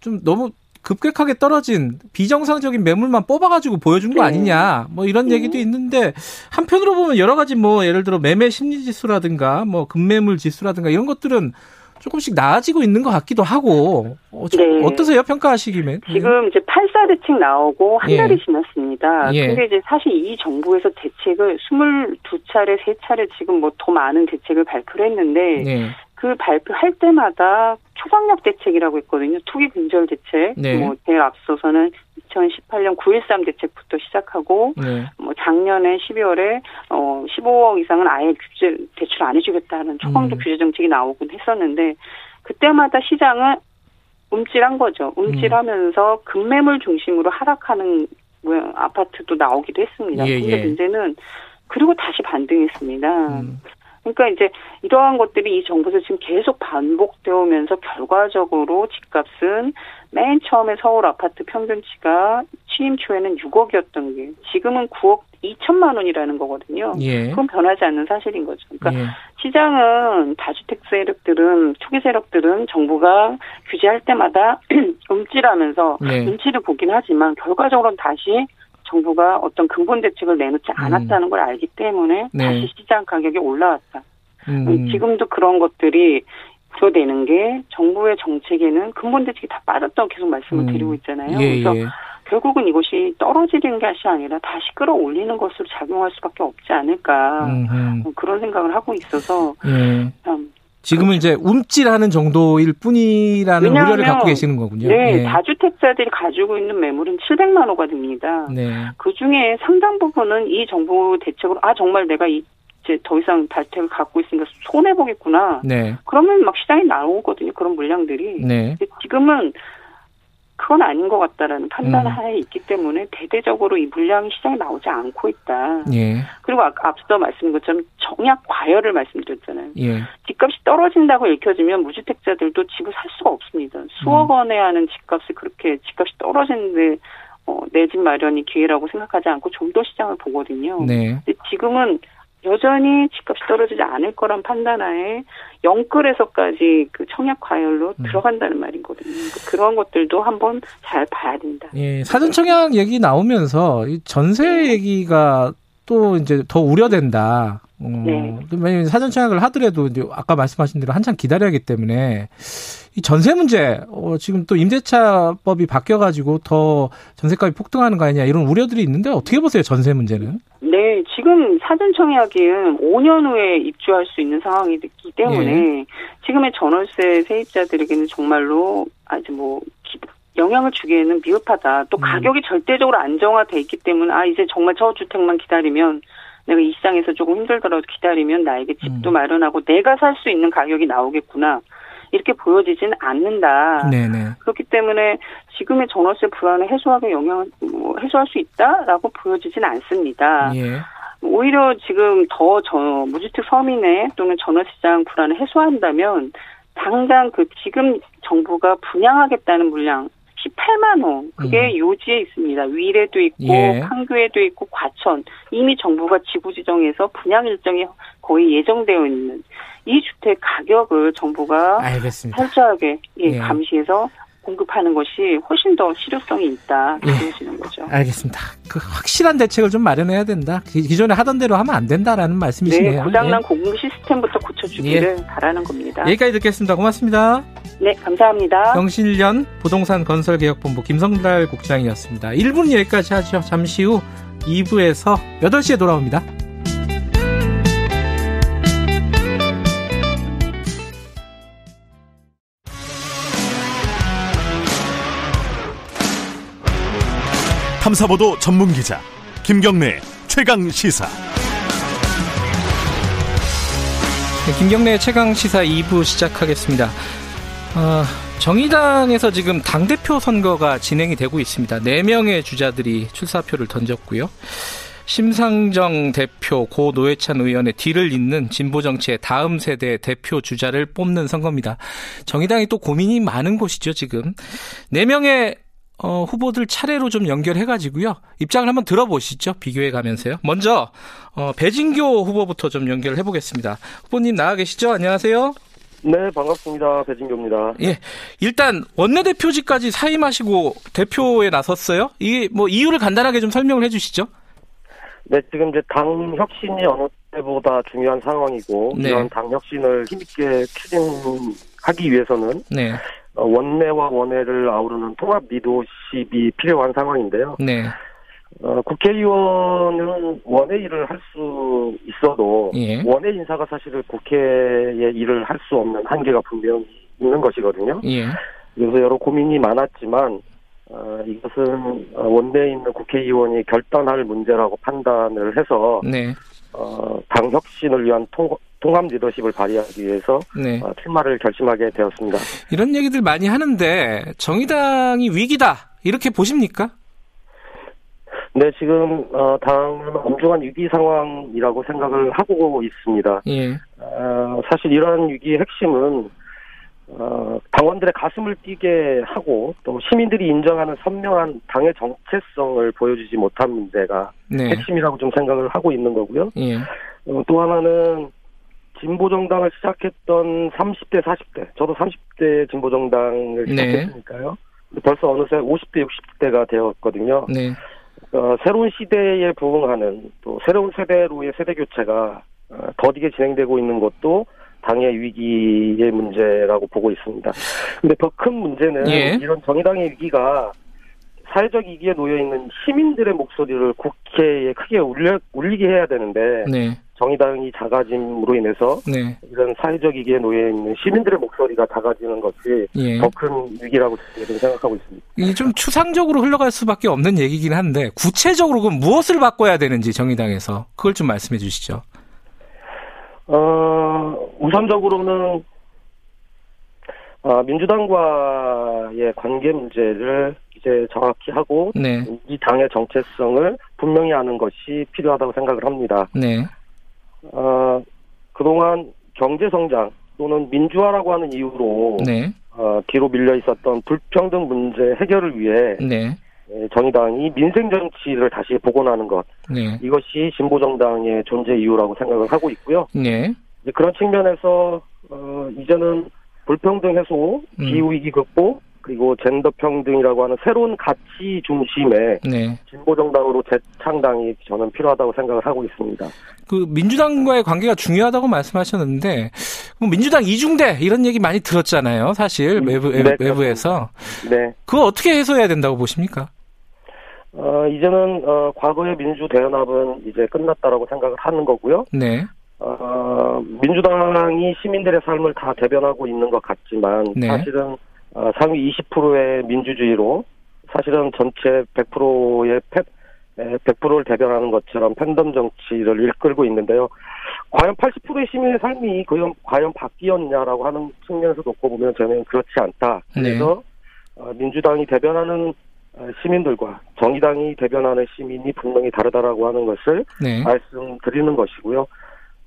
좀 너무 급격하게 떨어진 비정상적인 매물만 뽑아가지고 보여준 거 네. 아니냐 뭐 이런 네. 얘기도 있는데 한편으로 보면 여러 가지 뭐 예를 들어 매매 심리 지수라든가 뭐 급매물 지수라든가 이런 것들은 조금씩 나아지고 있는 것 같기도 하고 어, 네. 어떠세요 평가하시기면 지금 이제 8사 대책 나오고 한 예. 달이 지났습니다. 예. 근데 이제 사실 이 정부에서 대책을 22차례 3차례 지금 뭐 더 많은 대책을 발표를 했는데 예. 그 발표할 때마다 초강력 대책이라고 했거든요. 투기 근절 대책. 네. 뭐 제일 앞서서는 2018년 9.13 대책부터 시작하고 네. 뭐 작년에 12월에 어 15억 이상은 아예 규제 대출 안 해주겠다는 초강력 음. 규제 정책이 나오곤 했었는데 그때마다 시장은 움찔한 거죠. 움찔하면서 음. 급매물 중심으로 하락하는 뭐 아파트도 나오기도 했습니다. 예, 근데 예. 문제는 그리고 다시 반등했습니다. 음. 그러니까 이제 이러한 것들이 이 정부에서 지금 계속 반복되어 오면서 결과적으로 집값은 맨 처음에 서울 아파트 평균치가 취임 초에는 6억이었던 게 지금은 9억 2천만 원이라는 거거든요. 예. 그건 변하지 않는 사실인 거죠. 그러니까 예. 시장은 다주택 세력들은 초기 세력들은 정부가 규제할 때마다 움찔하면서 네. 눈치를 보긴 하지만 결과적으로는 다시 정부가 어떤 근본 대책을 내놓지 음. 않았다는 음. 걸 알기 때문에 네. 다시 시장 가격이 올라왔다. 음. 지금도 그런 것들이 부여되는 게 정부의 정책에는 근본 대책이 다 빠졌다고 계속 말씀을 음. 드리고 있잖아요. 예, 그래서 예. 결국은 이것이 떨어지는 것이 아니라 다시 끌어올리는 것으로 작용할 수밖에 없지 않을까 음 그런 생각을 하고 있어서 예. 참 지금은. 이제 움찔하는 정도일 뿐이라는 우려를 갖고 계시는 거군요. 네, 네, 다주택자들이 가지고 있는 매물은 700만 호가 됩니다. 네. 그 중에 상당 부분은 이 정부 대책으로 아 정말 내가 이 이제 더 이상 다주택을 갖고 있으니까 손해 보겠구나. 네. 그러면 막 시장에 나오거든요. 그런 물량들이. 네. 지금은 그건 아닌 것 같다라는 판단 음. 하에 있기 때문에 대대적으로 이 물량이 시장에 나오지 않고 있다. 예. 그리고 아, 앞서 말씀드린 것처럼 정약 과열을 말씀드렸잖아요. 예. 집값이 떨어진다고 읽혀지면 무주택자들도 집을 살 수가 없습니다. 수억 음. 원에 하는 집값이 그렇게 집값이 떨어지는데 어, 내 집 마련이 기회라고 생각하지 않고 좀 더 시장을 보거든요. 네. 지금은 여전히 집값이 떨어지지 않을 거란 판단하에 영끌에서까지 그 청약 과열로 음. 들어간다는 말이거든요. 그러니까 그런 것들도 한번 잘 봐야 된다. 예, 사전 청약 얘기 나오면서 전세 네. 얘기가 또 이제 더 우려된다. 어, 네. 왜냐면 사전 청약을 하더라도 이제 아까 말씀하신 대로 한참 기다려야 하기 때문에 이 전세 문제 어, 지금 또 임대차법이 바뀌어 가지고 더 전세값이 폭등하는 거 아니냐 이런 우려들이 있는데 어떻게 보세요 전세 문제는? 네, 지금 사전 청약은 5년 후에 입주할 수 있는 상황이기 때문에 예. 지금의 전월세 세입자들에게는 정말로 아주 뭐 영향을 주기에는 미흡하다. 또 음. 가격이 절대적으로 안정화돼 있기 때문에 아 이제 정말 저주택만 기다리면 내가 이 시장에서 조금 힘들더라도 기다리면 나에게 집도 음. 마련하고 내가 살 수 있는 가격이 나오겠구나. 이렇게 보여지지는 않는다. 네네. 그렇기 때문에 지금의 전월세 불안을 해소하게 영향을 뭐 해소할 수 있다라고 보여지진 않습니다. 예. 오히려 지금 더 저, 무주택 서민의 또는 전월시장 불안을 해소한다면 당장 그 지금 정부가 분양하겠다는 물량 18만 호 그게 음. 요지에 있습니다. 위례도 있고 예. 판교에도 있고 과천 이미 정부가 지구 지정해서 분양 일정이 거의 예정되어 있는 이 주택 가격을 정부가 알겠습니다. 철저하게 예, 예. 감시해서 공급하는 것이 훨씬 더 실효성이 있다 보여지는 예. 거죠. 알겠습니다. 그 확실한 대책을 좀 마련해야 된다. 기존에 하던 대로 하면 안 된다라는 말씀이시네요. 네, 고장난 예. 공급 시스템부터 고쳐주기를 예. 바라는 겁니다. 여기까지 듣겠습니다. 고맙습니다. 네, 감사합니다. 경실련 부동산 건설개혁본부 김성달 국장이었습니다. 1분 여기까지 하죠. 잠시 후 2부에서 8시에 돌아옵니다. 탐사보도 전문 기자 김경래 최강 시사. 네, 김경래 최강 시사 2부 시작하겠습니다. 어, 정의당에서 지금 당 대표 선거가 진행이 되고 있습니다. 4 명의 주자들이 출사표를 던졌고요. 심상정 대표, 고 노회찬 의원의 뒤를 잇는 진보정치의 다음 세대 대표 주자를 뽑는 선거입니다. 정의당이 또 고민이 많은 곳이죠, 지금. 4명의 어, 후보들 차례로 좀 연결해가지고요. 입장을 한번 들어보시죠. 비교해 가면서요. 먼저, 어, 배진교 후보부터 좀 연결해 보겠습니다. 후보님 나와 계시죠? 안녕하세요. 네, 반갑습니다. 배진교입니다. 예. 일단, 원내대표직까지 사임하시고 대표에 나섰어요. 이게 뭐 이유를 간단하게 좀 설명을 해 주시죠. 네, 지금 이제 당 혁신이 어느 때보다 중요한 상황이고, 네. 이런 당 혁신을 힘있게 추진하기 위해서는, 네. 어, 원내와 원외를 아우르는 통합 리더십이 필요한 상황인데요. 네. 어, 국회의원은 원외 일을 할 수 있어도 예. 원외 인사가 사실은 국회의 일을 할 수 없는 한계가 분명히 있는 것이거든요. 예. 그래서 여러 고민이 많았지만 어, 이것은 원내에 있는 국회의원이 결단할 문제라고 판단을 해서 네. 어, 당 혁신을 위한 통, 통합 리더십을 발휘하기 위해서 네. 어, 출마를 결심하게 되었습니다. 이런 얘기들 많이 하는데 정의당이 위기다 이렇게 보십니까? 네, 지금 어, 당은 엄중한 위기 상황이라고 생각을 하고 있습니다. 예. 어, 사실 이러한 위기의 핵심은 어, 당원들의 가슴을 뛰게 하고 또 시민들이 인정하는 선명한 당의 정체성을 보여주지 못한 문제가 네. 핵심이라고 좀 생각을 하고 있는 거고요. 예. 어, 또 하나는 진보정당을 시작했던 30대, 40대, 저도 30대 진보정당을 네. 시작했으니까요. 네. 벌써 어느새 50대, 60대가 되었거든요. 네. 어, 새로운 시대에 부응하는 또 새로운 세대로의 세대 교체가 어, 더디게 진행되고 있는 것도 당의 위기의 문제라고 보고 있습니다. 근데 더 큰 문제는 예. 이런 정의당의 위기가 사회적 위기에 놓여 있는 시민들의 목소리를 국회에 크게 울려, 울리게 해야 되는데 네. 정의당이 작아짐으로 인해서 네. 이런 사회적 위기에 놓여 있는 시민들의 목소리가 작아지는 것이 예. 더큰 위기라고 생각하고 있습니다. 이게 좀 추상적으로 흘러갈 수밖에 없는 얘기긴 한데 구체적으로 그럼 무엇을 바꿔야 되는지 정의당에서 그걸 좀 말씀해 주시죠. 어, 우선적으로는 어, 민주당과의 관계 문제를 이제 정확히 하고 네. 이 당의 정체성을 분명히 하는 것이 필요하다고 생각을 합니다. 네. 어, 그동안 경제 성장 또는 민주화라고 하는 이유로 네. 어, 뒤로 밀려 있었던 불평등 문제 해결을 위해 네. 예, 정의당이 민생 정치를 다시 복원하는 것 네. 이것이 진보 정당의 존재 이유라고 생각을 하고 있고요. 네. 그런 측면에서 어, 이제는 불평등 해소, 음. 기후 위기 극복 그리고 젠더 평등이라고 하는 새로운 가치 중심의 네. 진보 정당으로 재창당이 저는 필요하다고 생각을 하고 있습니다. 그 민주당과의 관계가 중요하다고 말씀하셨는데 뭐 민주당 이중대 이런 얘기 많이 들었잖아요. 사실 외부 네, 외부에서. 네. 그거 어떻게 해소해야 된다고 보십니까? 어, 이제는 어, 과거의 민주 대연합은 이제 끝났다라고 생각을 하는 거고요. 네. 어, 민주당이 시민들의 삶을 다 대변하고 있는 것 같지만 네. 사실은 어, 상위 20%의 민주주의로 사실은 전체 100%의 패, 100%를 대변하는 것처럼 팬덤 정치를 이끌고 있는데요. 과연 80%의 시민의 삶이 과연, 과연 바뀌었냐라고 하는 측면에서 놓고 보면 저는 그렇지 않다. 네. 그래서 네. 민주당이 대변하는 어, 시민들과 정의당이 대변하는 시민이 분명히 다르다라고 하는 것을 네. 말씀드리는 것이고요.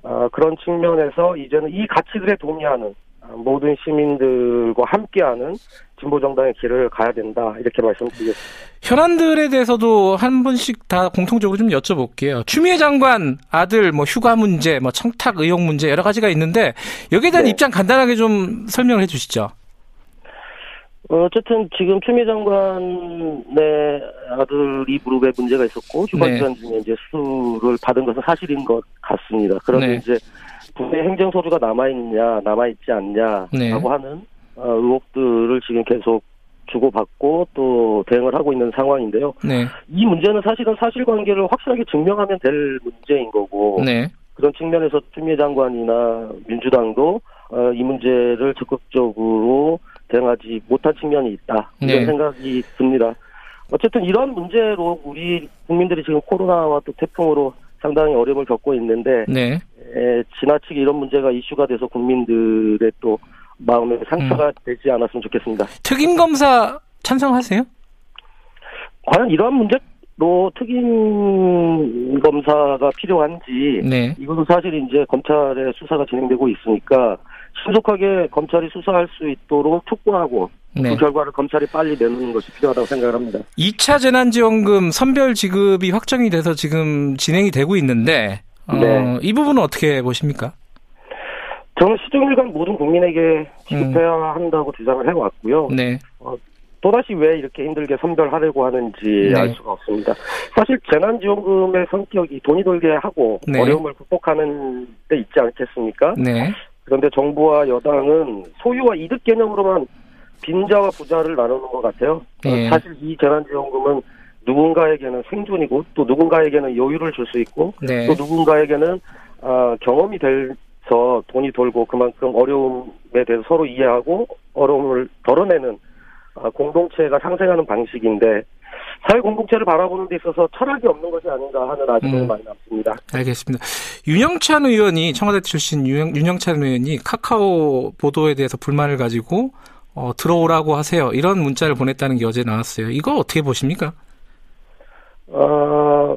어, 그런 측면에서 이제는 이 가치들에 동의하는 모든 시민들과 함께하는 진보 정당의 길을 가야 된다 이렇게 말씀드리겠습니다. 현안들에 대해서도 한 분씩 다 공통적으로 좀 여쭤볼게요. 추미애 장관 아들 뭐 휴가 문제, 뭐 청탁 의혹 문제 여러 가지가 있는데 여기에 대한 네. 입장 간단하게 좀 설명을 해주시죠. 어쨌든 지금 추미애 장관의 아들이 무릎에 문제가 있었고 휴가 네. 기간 중에 이제 수를 받은 것은 사실인 것 같습니다. 그런데 네. 이제 국내 행정 서류가 남아 있냐 남아 있지 않냐라고 네. 하는 어, 의혹들을 지금 계속 주고받고 또 대응을 하고 있는 상황인데요. 네. 이 문제는 사실은 사실관계를 확실하게 증명하면 될 문제인 거고 네. 그런 측면에서 추미애 장관이나 민주당도 어, 이 문제를 적극적으로 대응하지 못한 측면이 있다 이런 네. 생각이 듭니다. 어쨌든 이런 문제로 우리 국민들이 지금 코로나와 또 태풍으로 상당히 어려움을 겪고 있는데 네. 에, 지나치게 이런 문제가 이슈가 돼서 국민들의 또 마음에 상처가 음. 되지 않았으면 좋겠습니다. 특임 검사 찬성하세요? 과연 이러한 문제로 특임 검사가 필요한지 네. 이것은 사실 이제 검찰의 수사가 진행되고 있으니까 신속하게 검찰이 수사할 수 있도록 촉구하고 네. 그 결과를 검찰이 빨리 내놓는 것이 필요하다고 생각을 합니다. 2차 재난지원금 선별 지급이 확정이 돼서 지금 진행이 되고 있는데 어, 네. 이 부분은 어떻게 보십니까? 저는 시종일관 모든 국민에게 지급해야 음. 한다고 주장을 해왔고요. 네. 어, 또다시 왜 이렇게 힘들게 선별하려고 하는지 네. 알 수가 없습니다. 사실 재난지원금의 성격이 돈이 돌게 하고 네. 어려움을 극복하는 데 있지 않겠습니까? 네. 그런데 정부와 여당은 소유와 이득 개념으로만 빈자와 부자를 나누는 것 같아요. 네. 사실 이 재난지원금은 누군가에게는 생존이고 또 누군가에게는 여유를 줄 수 있고 네. 또 누군가에게는 아, 경험이 돼서 돈이 돌고 그만큼 어려움에 대해서 서로 이해하고 어려움을 덜어내는 아, 공동체가 상생하는 방식인데 사회 공동체를 바라보는 데 있어서 철학이 없는 것이 아닌가 하는 아쉬움이 음. 많이 남습니다. 알겠습니다. 윤영찬 의원이 청와대 출신 윤영, 윤영찬 의원이 카카오 보도에 대해서 불만을 가지고 어, 들어오라고 하세요. 이런 문자를 보냈다는 게 어제 나왔어요. 이거 어떻게 보십니까? 어,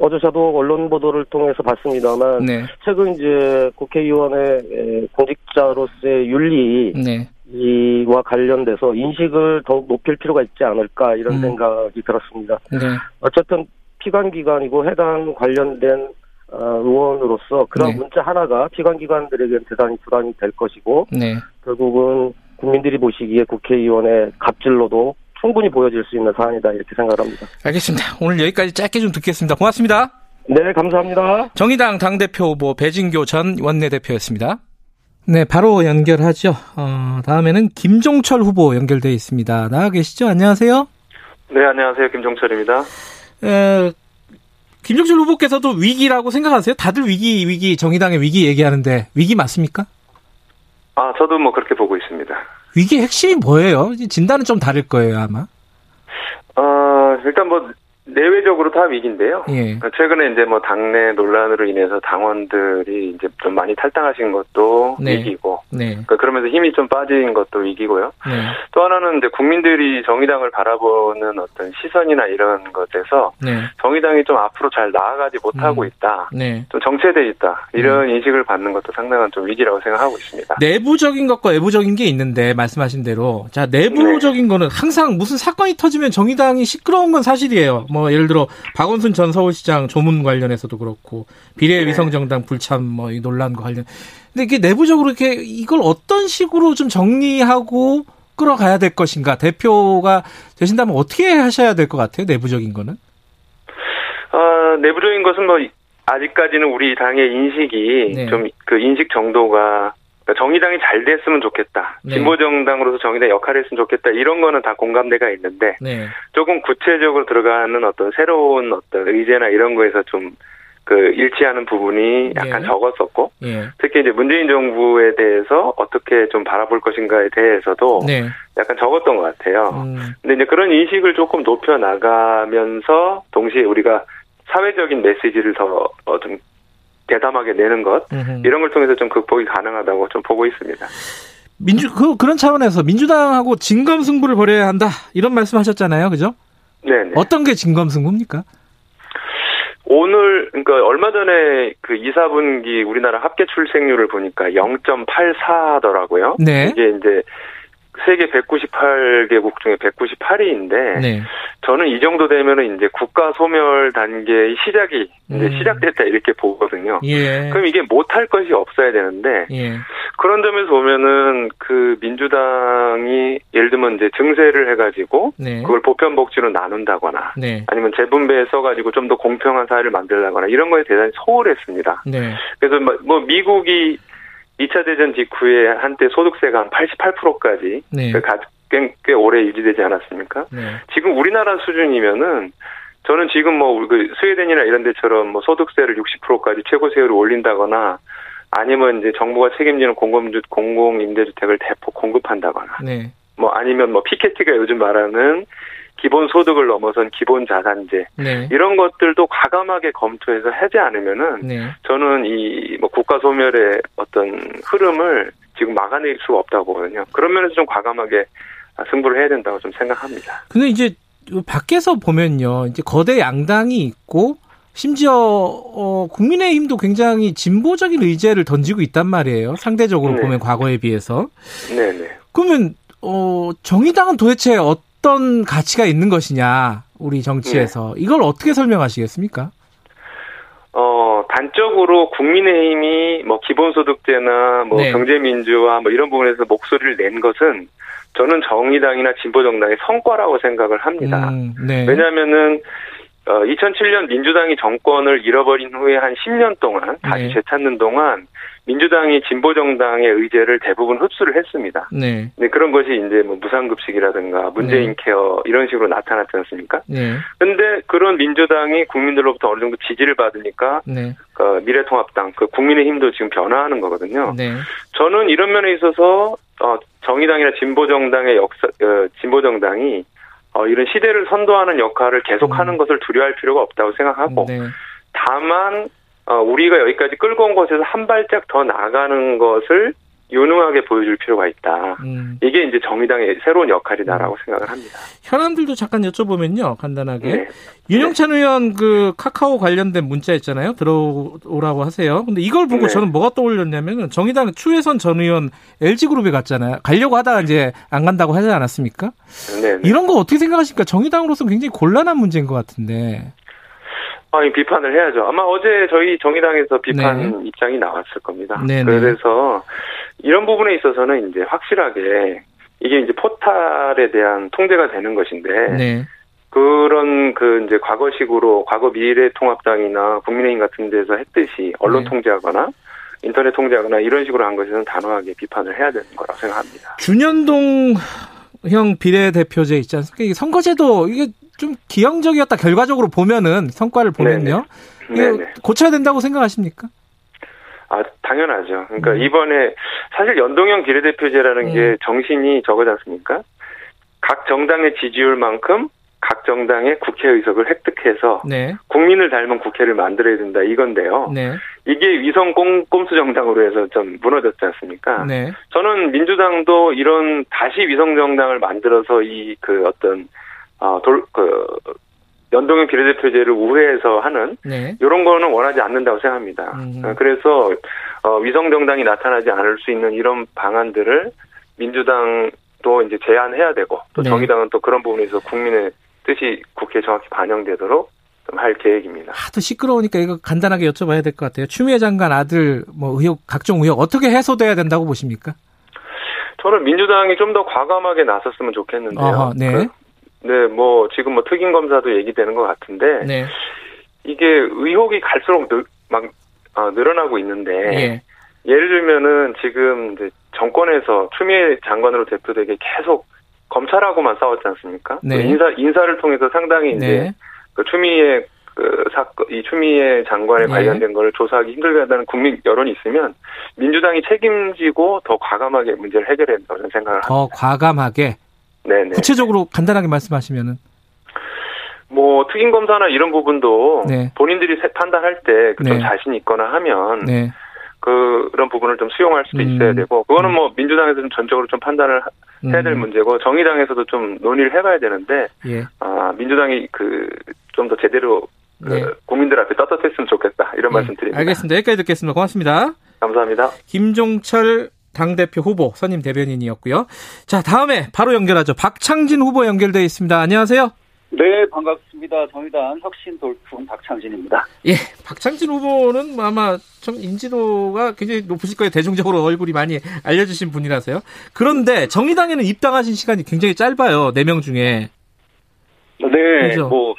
어제 저도 언론 보도를 통해서 봤습니다만 네. 최근 이제 국회의원의 공직자로서의 윤리 네. 이와 관련돼서 인식을 더욱 높일 필요가 있지 않을까 이런 음. 생각이 들었습니다. 네. 어쨌든 피감기관이고 해당 관련된 어, 의원으로서 그런 네. 문자 하나가 피감기관들에게 대단히 부담이 될 것이고 네. 결국은 국민들이 보시기에 국회의원의 갑질로도 충분히 보여질 수 있는 사안이다 이렇게 생각합니다. 알겠습니다. 오늘 여기까지 짧게 좀 듣겠습니다. 고맙습니다. 네, 감사합니다. 정의당 당대표 후보 배진교 전 원내대표였습니다. 네, 바로 연결하죠. 어, 다음에는 김종철 후보 연결돼 있습니다. 나와 계시죠? 안녕하세요. 네, 안녕하세요. 김종철입니다. 에, 김정실 후보께서도 위기라고 생각하세요? 다들 위기, 위기, 정의당의 위기 얘기하는데 위기 맞습니까? 아, 저도 뭐 그렇게 보고 있습니다. 위기의 핵심이 뭐예요? 진단은 좀 다를 거예요, 아마. 어, 일단 뭐 내외적으로 다 위기인데요. 예. 그러니까 최근에 이제 뭐 당내 논란으로 인해서 당원들이 이제 좀 많이 탈당하신 것도 네. 위기고, 네. 그러니까 그러면서 힘이 좀 빠진 것도 위기고요. 네. 또 하나는 이제 국민들이 정의당을 바라보는 어떤 시선이나 이런 것에서 네. 정의당이 좀 앞으로 잘 나아가지 못하고 음. 있다, 네. 좀 정체돼 있다 이런 음. 인식을 받는 것도 상당한 좀 위기라고 생각하고 있습니다. 내부적인 것과 외부적인 게 있는데 말씀하신 대로 자 내부적인 네. 거는 항상 무슨 사건이 터지면 정의당이 시끄러운 건 사실이에요. 뭐뭐 예를 들어 박원순 전 서울시장 조문 관련해서도 그렇고 비례 위성정당 불참 뭐 이 논란과 관련. 근데 이게 내부적으로 이렇게 이걸 어떤 식으로 좀 정리하고 끌어가야 될 것인가 대표가 되신다면 어떻게 하셔야 될 것 같아요 내부적인 거는? 어, 내부적인 것은 뭐 아직까지는 우리 당의 인식이 네. 좀그 인식 정도가 그러니까 정의당이 잘 됐으면 좋겠다. 네. 진보정당으로서 정의당 역할을 했으면 좋겠다. 이런 거는 다 공감대가 있는데 네. 조금 구체적으로 들어가는 어떤 새로운 어떤 의제나 이런 거에서 좀 그 일치하는 부분이 약간 예. 적었었고 예. 특히 이제 문재인 정부에 대해서 어떻게 좀 바라볼 것인가에 대해서도 네. 약간 적었던 것 같아요. 음. 근데 이제 그런 인식을 조금 높여 나가면서 동시에 우리가 사회적인 메시지를 더 좀 대담하게 내는 것. 이런 걸 통해서 좀 극복이 가능하다고 좀 보고 있습니다. 민주 그 그런 차원에서 민주당하고 진검승부를 벌여야 한다 이런 말씀하셨잖아요, 그죠? 네. 어떤 게 진검승부입니까? 오늘 그러니까 얼마 전에 그 2, 4분기 우리나라 합계 출생률을 보니까 0.84더라고요. 네. 이게 이제 세계 198개국 중에 198위인데 네. 저는 이 정도 되면은 이제 국가 소멸 단계의 시작이 이제 음. 시작됐다 이렇게 보거든요. 예. 그럼 이게 못할 것이 없어야 되는데 예. 그런 점에서 보면은 그 민주당이 예를 들면 이제 증세를 해가지고 네. 그걸 보편 복지로 나눈다거나 네. 아니면 재분배해 써가지고 좀 더 공평한 사회를 만들다거나 이런 거에 대단히 소홀했습니다. 네. 그래서 뭐, 뭐 미국이 2차 대전 직후에 한때 소득세가 한 88%까지 네. 꽤, 꽤 오래 유지되지 않았습니까? 네. 지금 우리나라 수준이면은 저는 지금 뭐 그 스웨덴이나 이런 데처럼 뭐 소득세를 60%까지 최고세율을 올린다거나 아니면 이제 정부가 책임지는 공공주 공공 임대주택을 대폭 공급한다거나 네. 뭐 아니면 뭐 피케티가 요즘 말하는 기본 소득을 넘어선 기본 자산제 네. 이런 것들도 과감하게 검토해서 하지 않으면은 네. 저는 이 뭐 국가 소멸의 어떤 흐름을 지금 막아낼 수가 없다고 보거든요. 그런 면에서 좀 과감하게 승부를 해야 된다고 좀 생각합니다. 근데 이제 밖에서 보면요, 이제 거대 양당이 있고 심지어 어, 국민의힘도 굉장히 진보적인 의제를 던지고 있단 말이에요. 상대적으로 네. 보면 과거에 비해서. 네네. 그러면 어, 정의당은 도대체 어떤 어떤 가치가 있는 것이냐 우리 정치에서 네. 이걸 어떻게 설명하시겠습니까? 어 단적으로 국민의힘이 뭐 기본소득제나 뭐 네. 경제민주화 뭐 이런 부분에서 목소리를 낸 것은 저는 정의당이나 진보정당의 성과라고 생각을 합니다. 음, 네. 왜냐하면은 어, 2007년 민주당이 정권을 잃어버린 후에 한 10년 동안 다시 네. 되찾는 동안 민주당이 진보 정당의 의제를 대부분 흡수를 했습니다. 네. 네 그런 것이 이제 뭐 무상급식이라든가 문재인 네. 케어 이런 식으로 나타났지 않습니까? 네. 근데 그런 민주당이 국민들로부터 어느 정도 지지를 받으니까 네. 그 미래통합당, 그 국민의힘도 지금 변화하는 거거든요. 네. 저는 이런 면에 있어서 어, 정의당이나 진보 정당의 역사, 어, 진보 정당이 어, 이런 시대를 선도하는 역할을 계속하는 음. 것을 두려워할 필요가 없다고 생각하고 네. 다만 어, 우리가 여기까지 끌고 온 것에서 한 발짝 더 나가는 것을 유능하게 보여줄 필요가 있다. 음. 이게 이제 정의당의 새로운 역할이다라고 음. 생각을 합니다. 현안들도 잠깐 여쭤보면요, 간단하게. 네. 윤영찬 네. 의원 그 카카오 관련된 문자 있잖아요. 들어오라고 하세요. 근데 이걸 보고 네. 저는 뭐가 떠올렸냐면은 정의당 추혜선 전 의원 LG그룹에 갔잖아요. 가려고 하다가 이제 안 간다고 하지 않았습니까? 네. 네. 이런 거 어떻게 생각하십니까? 정의당으로서 굉장히 곤란한 문제인 것 같은데. 아, 비판을 해야죠. 아마 어제 저희 정의당에서 비판 네. 입장이 나왔을 겁니다. 네네. 네. 그래서 이런 부분에 있어서는 이제 확실하게 이게 이제 포탈에 대한 통제가 되는 것인데 네. 그런 그 이제 과거식으로 과거 미래통합당이나 국민의힘 같은 데서 했듯이 언론 네. 통제하거나 인터넷 통제하거나 이런 식으로 한 것에는 단호하게 비판을 해야 되는 거라고 생각합니다. 준현동 형 비례대표제 있지 않습니까? 이게 선거제도 이게 좀 기형적이었다 결과적으로 보면은 성과를 보면요. 네네. 고쳐야 된다고 생각하십니까? 아 당연하죠. 그러니까 음. 이번에 사실 연동형 비례대표제라는 음. 게 정신이 저거지 않습니까? 각 정당의 지지율만큼 각 정당의 국회 의석을 획득해서 네. 국민을 닮은 국회를 만들어야 된다 이건데요. 네. 이게 위성 꼼, 꼼수 정당으로 해서 좀 무너졌지 않습니까? 네. 저는 민주당도 이런 다시 위성 정당을 만들어서 이 그 어떤 어 돌 그 연동형 비례대표제를 우회해서 하는 네. 이런 거는 원하지 않는다고 생각합니다. 음. 어, 그래서 어, 위성 정당이 나타나지 않을 수 있는 이런 방안들을 민주당도 이제 제안해야 되고 또 네. 정의당은 또 그런 부분에서 국민의 뜻이 국회에 정확히 반영되도록 할 계획입니다. 하도 시끄러우니까 이거 간단하게 여쭤봐야 될 것 같아요. 추미애 장관 아들 뭐 의혹 각종 의혹 어떻게 해소돼야 된다고 보십니까? 저는 민주당이 좀 더 과감하게 나섰으면 좋겠는데요. 어허, 네. 그, 네, 뭐 지금 뭐 특임 검사도 얘기되는 것 같은데 네. 이게 의혹이 갈수록 늘, 막 어, 늘어나고 있는데 예. 예를 들면은 지금 이제 정권에서 추미애 장관으로 대표되게 계속 검찰하고만 싸웠지 않습니까? 네. 그 인사 인사를 통해서 상당히 이제 네. 그 추미애 그 사건 이 추미애 장관에 네. 관련된 걸 조사하기 힘들다는 국민 여론이 있으면 민주당이 책임지고 더 과감하게 문제를 해결해야 된다고 생각을 합니다. 더 과감하게. 네네. 구체적으로 간단하게 말씀하시면은. 뭐 특임 검사나 이런 부분도 네. 본인들이 판단할 때좀 네. 자신 있거나 하면 네. 그런 부분을 좀 수용할 수도 음. 있어야 되고 그거는 음. 뭐 민주당에서는 전적으로 좀 판단을 해야 될 음. 문제고 정의당에서도 좀 논의를 해봐야 되는데 예. 아 민주당이 그 좀 더 제대로 그 네. 국민들 앞에 떳떳했으면 좋겠다 이런 네. 말씀드립니다. 알겠습니다. 여기까지 듣겠습니다. 고맙습니다. 감사합니다. 김종철 당대표 후보 선임 대변인이었고요. 자 다음에 바로 연결하죠. 박창진 후보 연결되어 있습니다. 안녕하세요. 네, 반갑습니다. 정의당 혁신 돌풍 박창진입니다. 예, 박창진 후보는 뭐 아마 좀 인지도가 굉장히 높으실 거예요. 대중적으로 얼굴이 많이 알려주신 분이라서요. 그런데 정의당에는 입당하신 시간이 굉장히 짧아요. 4명 중에. 네, 그렇죠? 뭐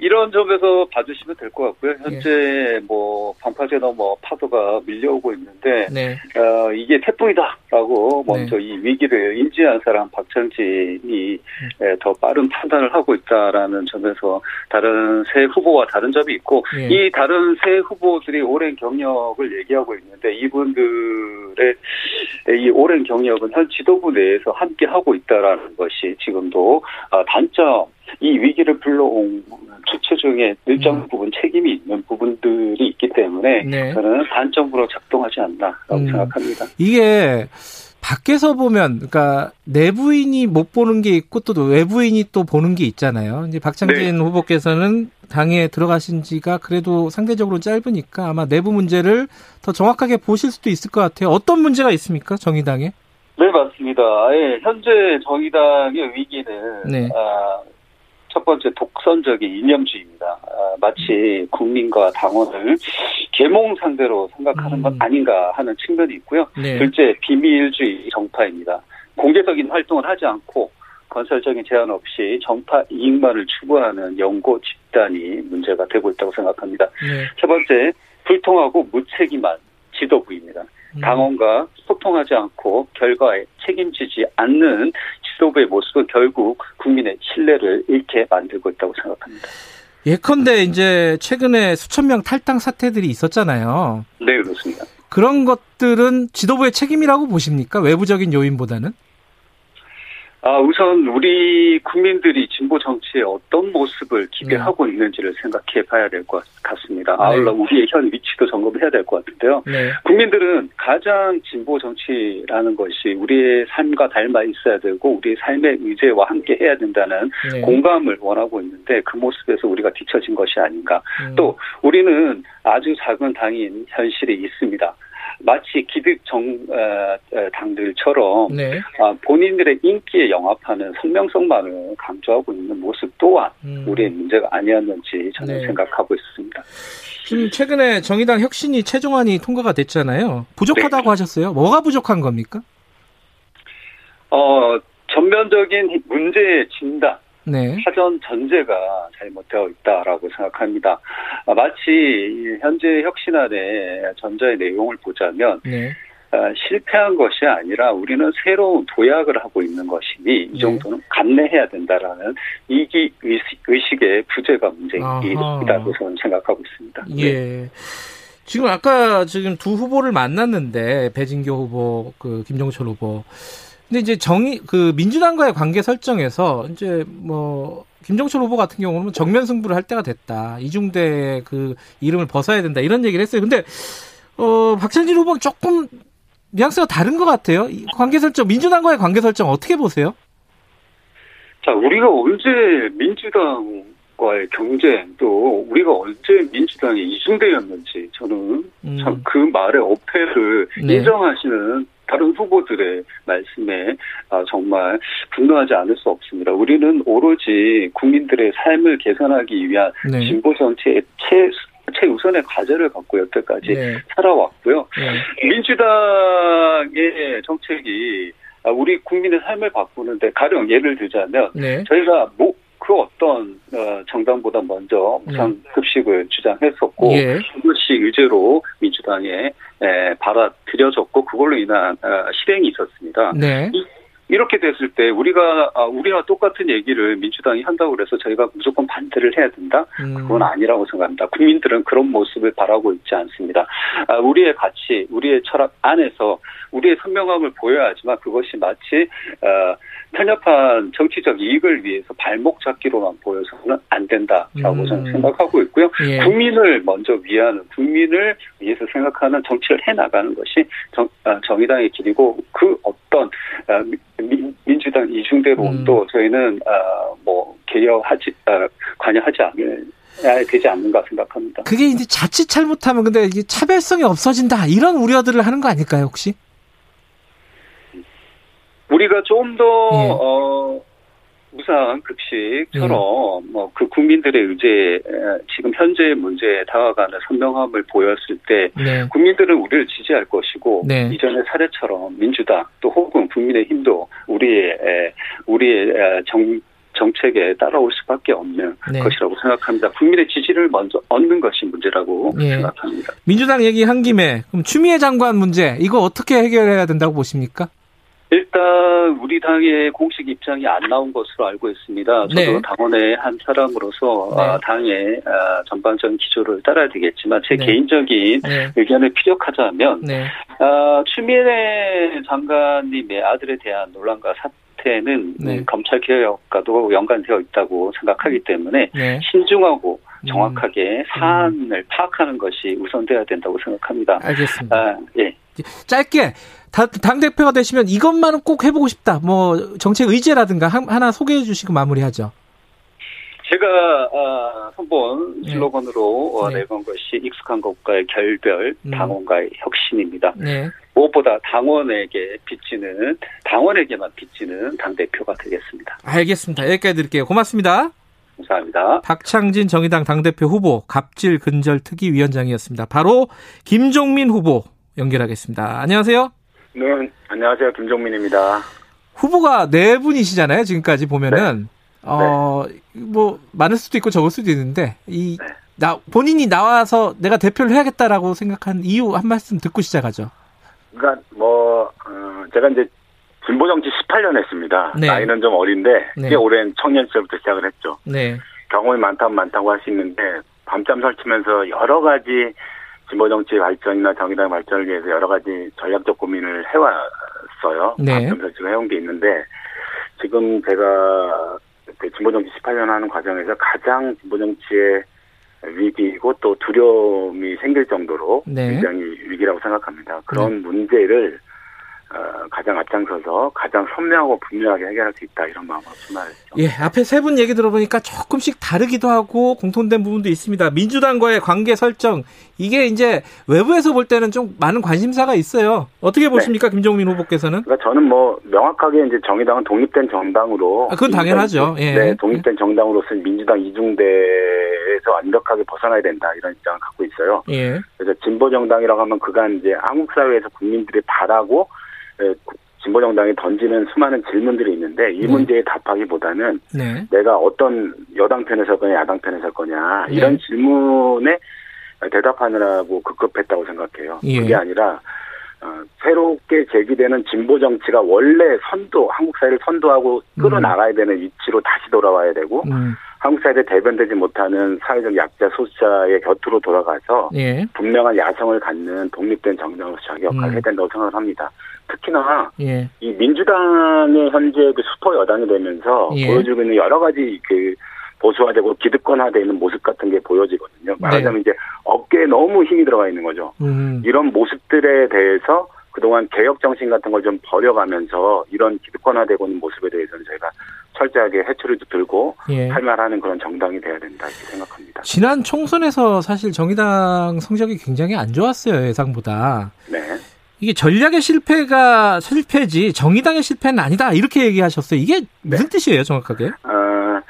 이런 점에서 봐주시면 될 것 같고요. 현재 예. 뭐 방파제 넘어 파도가 밀려오고 있는데 네. 어, 이게 태풍이다라고 먼저 네. 이 위기를 인지한 사람 박창진이 음. 더 빠른 판단을 하고 있다라는 점에서 다른 새 후보와 다른 점이 있고 예. 이 다른 새 후보들이 오랜 경력을 얘기하고 있는데 이분들의 이 오랜 경력은 현 지도부 내에서 함께 하고 있다라는 것이 지금도 아, 단점 이 위기를 불러온 주체 중에 일정 음. 부분 책임이 있는 부분들이 있기 때문에 네. 저는 단점으로 작동하지 않나라고 음. 생각합니다. 이게 밖에서 보면 그러니까 내부인이 못 보는 게 있고 또 외부인이 또 보는 게 있잖아요. 이제 박창진 네. 후보께서는 당에 들어가신 지가 그래도 상대적으로 짧으니까 아마 내부 문제를 더 정확하게 보실 수도 있을 것 같아요. 어떤 문제가 있습니까? 정의당에? 네, 맞습니다. 예, 현재 정의당의 위기는 네. 아, 첫 번째 독선적인 이념주의입니다. 아, 마치 국민과 당원을 계몽 상대로 생각하는 것 음. 아닌가 하는 측면이 있고요. 네. 둘째 비밀주의 정파입니다. 공개적인 활동을 하지 않고 건설적인 제한 없이 정파 이익만을 추구하는 연고 집단이 문제가 되고 있다고 생각합니다. 네. 세 번째 불통하고 무책임한 지도부입니다. 음. 당원과 소통하지 않고 결과에 책임지지 않는 지도부의 모습은 결국 국민의 신뢰를 잃게 만들고 있다고 생각합니다. 예컨대 이제 최근에 수천 명 탈당 사태들이 있었잖아요. 네, 그렇습니다. 그런 것들은 지도부의 책임이라고 보십니까? 외부적인 요인보다는? 아, 우선 우리 국민들이 진보 정치에 어떤 모습을 기대하고 네. 있는지를 생각해 봐야 될 것 같습니다. 네. 아울러 우리의 현 위치도 점검해야 될 것 같은데요. 네. 국민들은 가장 진보 정치라는 것이 우리의 삶과 닮아 있어야 되고 우리의 삶의 의제와 함께 해야 된다는 네. 공감을 원하고 있는데 그 모습에서 우리가 뒤처진 것이 아닌가. 음. 또 우리는 아주 작은 당인 현실이 있습니다. 마치 기득 정 어, 어, 당들처럼 네. 아, 본인들의 인기에 영합하는 선명성만을 강조하고 있는 모습 또한 음. 우리의 문제가 아니었는지 저는 네. 생각하고 있습니다. 지금 최근에 정의당 혁신이 최종안이 통과가 됐잖아요. 부족하다고 네. 하셨어요. 뭐가 부족한 겁니까? 어 전면적인 문제의 진단 네. 사전 전제가 잘못되어 있다라고 생각합니다. 아, 마치 현재 혁신안의 전자의 내용을 보자면 네. 어, 실패한 것이 아니라 우리는 새로운 도약을 하고 있는 것이니 이 네. 정도는 네. 감내해야 된다라는 이기 의식의 부재가 문제이라고 저는 생각하고 있습니다. 예. 네. 지금 아까 지금 두 후보를 만났는데 배진교 후보, 그 김종철 후보. 근데 이제 정의 그 민주당과의 관계 설정에서 이제 뭐 김종철 후보 같은 경우는 정면 승부를 할 때가 됐다. 이중대 그 이름을 벗어야 된다. 이런 얘기를 했어요. 근데 어 박찬진 후보는 조금 뉘앙스가 다른 것 같아요. 관계 설정 민주당과의 관계 설정 어떻게 보세요? 자, 우리가 언제 민주당과의 경쟁 또 우리가 언제 민주당의 이중대였는지 저는 음. 참그 말의 어폐를 네. 인정하시는 다른 후보들의 말씀에 아, 정말 분노하지 않을 수 없습니다. 우리는 오로지 국민들의 삶을 개선하기 위한 네. 진보 정치의 최 최우선의 과제를 갖고 여태까지 네. 살아왔고요. 네. 민주당의 정책이 우리 국민의 삶을 바꾸는데 가령 예를 들자면 네. 저희가 뭐 그 어떤 어, 정당보다 먼저 무상급식을 네. 주장했었고 예. 그것이 의제로 민주당에 받아들여졌고 그걸로 인한 어, 실행이 있었습니다. 네. 이렇게 됐을 때 우리가 아, 우리와 똑같은 얘기를 민주당이 한다고 그래서 저희가 무조건 반대를 해야 된다. 음. 그건 아니라고 생각합니다. 국민들은 그런 모습을 바라고 있지 않습니다. 아, 우리의 가치, 우리의 철학 안에서 우리의 선명함을 보여야 하지만 그것이 마치 어, 편협한 정치적 이익을 위해서 발목 잡기로만 보여서는 안 된다라고 음. 저는 생각하고 있고요. 예. 국민을 먼저 위하는 국민을 위해서 생각하는 정치를 해 나가는 것이 정, 아, 정의당의 길이고 그 어떤 아, 민주당 이중대론도 음. 저희는 아, 뭐 개혁하지 관여하지 않을 되지 않는가 생각합니다. 그게 이제 자칫 잘못하면 근데 이게 차별성이 없어진다 이런 우려들을 하는 거 아닐까요 혹시? 우리가 좀더 예. 어, 무상 급식처럼 예. 뭐그 국민들의 의제 지금 현재의 문제에 다가가는 선명함을 보였을 때 네. 국민들은 우리를 지지할 것이고 네. 이전의 사례처럼 민주당 또 혹은 국민의힘도 우리의 우리의 정 정책에 따라올 수밖에 없는 네. 것이라고 생각합니다. 국민의 지지를 먼저 얻는 것이 문제라고 예. 생각합니다. 민주당 얘기 한 김에 그럼 추미애 장관 문제 이거 어떻게 해결해야 된다고 보십니까? 일단 우리 당의 공식 입장이 안 나온 것으로 알고 있습니다. 저도 네. 당원의 한 사람으로서 네. 아, 당의 아, 전반적인 기조를 따라야 되겠지만 제 네. 개인적인 네. 의견을 피력하자면 네. 아, 추미애 장관님의 아들에 대한 논란과 사태는 네. 검찰 개혁과도 연관되어 있다고 생각하기 때문에 신중하고 음. 정확하게 음. 사안을 파악하는 것이 우선돼야 된다고 생각합니다. 알겠습니다. 아, 예. 짧게 당 대표가 되시면 이것만은 꼭 해보고 싶다. 뭐 정책 의제라든가 하나 소개해 주시고 마무리하죠. 제가 아, 한번 네. 슬로건으로 네. 내건 것이 익숙한 것과의 결별, 음. 당원과의 혁신입니다. 네. 무엇보다 당원에게 빚지는 당원에게만 빚지는 당 대표가 되겠습니다. 알겠습니다. 여기까지 드릴게요. 고맙습니다. 감사합니다. 박창진 정의당 당대표 후보 갑질 근절 특위 위원장이었습니다. 바로 김종민 후보 연결하겠습니다. 안녕하세요. 네, 안녕하세요. 김종민입니다. 후보가 네 분이시잖아요. 지금까지 보면은 네. 어, 뭐 많을 수도 있고 적을 수도 있는데 이 네. 나, 본인이 나와서 내가 대표를 해야겠다라고 생각한 이유 한 말씀 듣고 시작하죠. 그러니까 뭐 어, 제가 이제 진보 정치 18년 했습니다. 네. 나이는 좀 어린데 네. 꽤 오랜 청년 시절부터 시작을 했죠. 네. 경험이 많다면 많다고 할 수 있는데 밤잠 설치면서 여러 가지 진보 정치 발전이나 정의당 발전을 위해서 여러 가지 전략적 고민을 해왔어요. 네. 밤잠 설치가 해온 게 있는데 지금 제가 그 진보 정치 18년 하는 과정에서 가장 진보 정치의 위기이고 또 두려움이 생길 정도로 네. 굉장히 위기라고 생각합니다. 그런 네. 문제를 어, 가장 앞장서서 가장 선명하고 분명하게 해결할 수 있다 이런 마음으로 출마했죠. 예, 앞에 세 분 얘기 들어보니까 조금씩 다르기도 하고 공통된 부분도 있습니다. 민주당과의 관계 설정 이게 이제 외부에서 볼 때는 좀 많은 관심사가 있어요. 어떻게 네. 보십니까, 네. 김종민 후보께서는? 그러니까 저는 뭐 명확하게 이제 정의당은 독립된 정당으로 아, 그건 당연하죠. 예. 네, 독립된 정당으로서 민주당 이중대에서 완벽하게 벗어나야 된다 이런 입장을 갖고 있어요. 예. 그래서 진보 정당이라고 하면 그간 이제 한국 사회에서 국민들이 바라고 진보 정당이 던지는 수많은 질문들이 있는데 이 네. 문제에 답하기보다는 네. 내가 어떤 여당 편에 설 거냐 야당 편에 설 거냐 네. 이런 질문에 대답하느라고 급급했다고 생각해요. 예. 그게 아니라 어, 새롭게 제기되는 진보 정치가 원래 선도 한국 사회를 선도하고 끌어나가야 되는 위치로 다시 돌아와야 되고 음. 한국 사회에 대변되지 못하는 사회적 약자 소수자의 곁으로 돌아가서 예. 분명한 야성을 갖는 독립된 정당으로서 자기 역할을 음. 해야 된다고 생각을 합니다. 특히나 예. 이 민주당의 현재 그 슈퍼 여당이 되면서 예. 보여주고 있는 여러 가지 그 보수화되고 기득권화되는 모습 같은 게 보여지거든요. 말하자면 네. 이제 어깨에 너무 힘이 들어가 있는 거죠. 음. 이런 모습들에 대해서 그동안 개혁 정신 같은 걸 좀 버려가면서 이런 기득권화되고 있는 모습에 대해서는 저희가 철저하게 해초리도 들고 예. 할말하는 그런 정당이 돼야 된다 이렇게 생각합니다. 지난 총선에서 사실 정의당 성적이 굉장히 안 좋았어요 예상보다. 네. 이게 전략의 실패가 실패지 정의당의 실패는 아니다 이렇게 얘기하셨어요. 이게 무슨 네. 뜻이에요 정확하게? 어,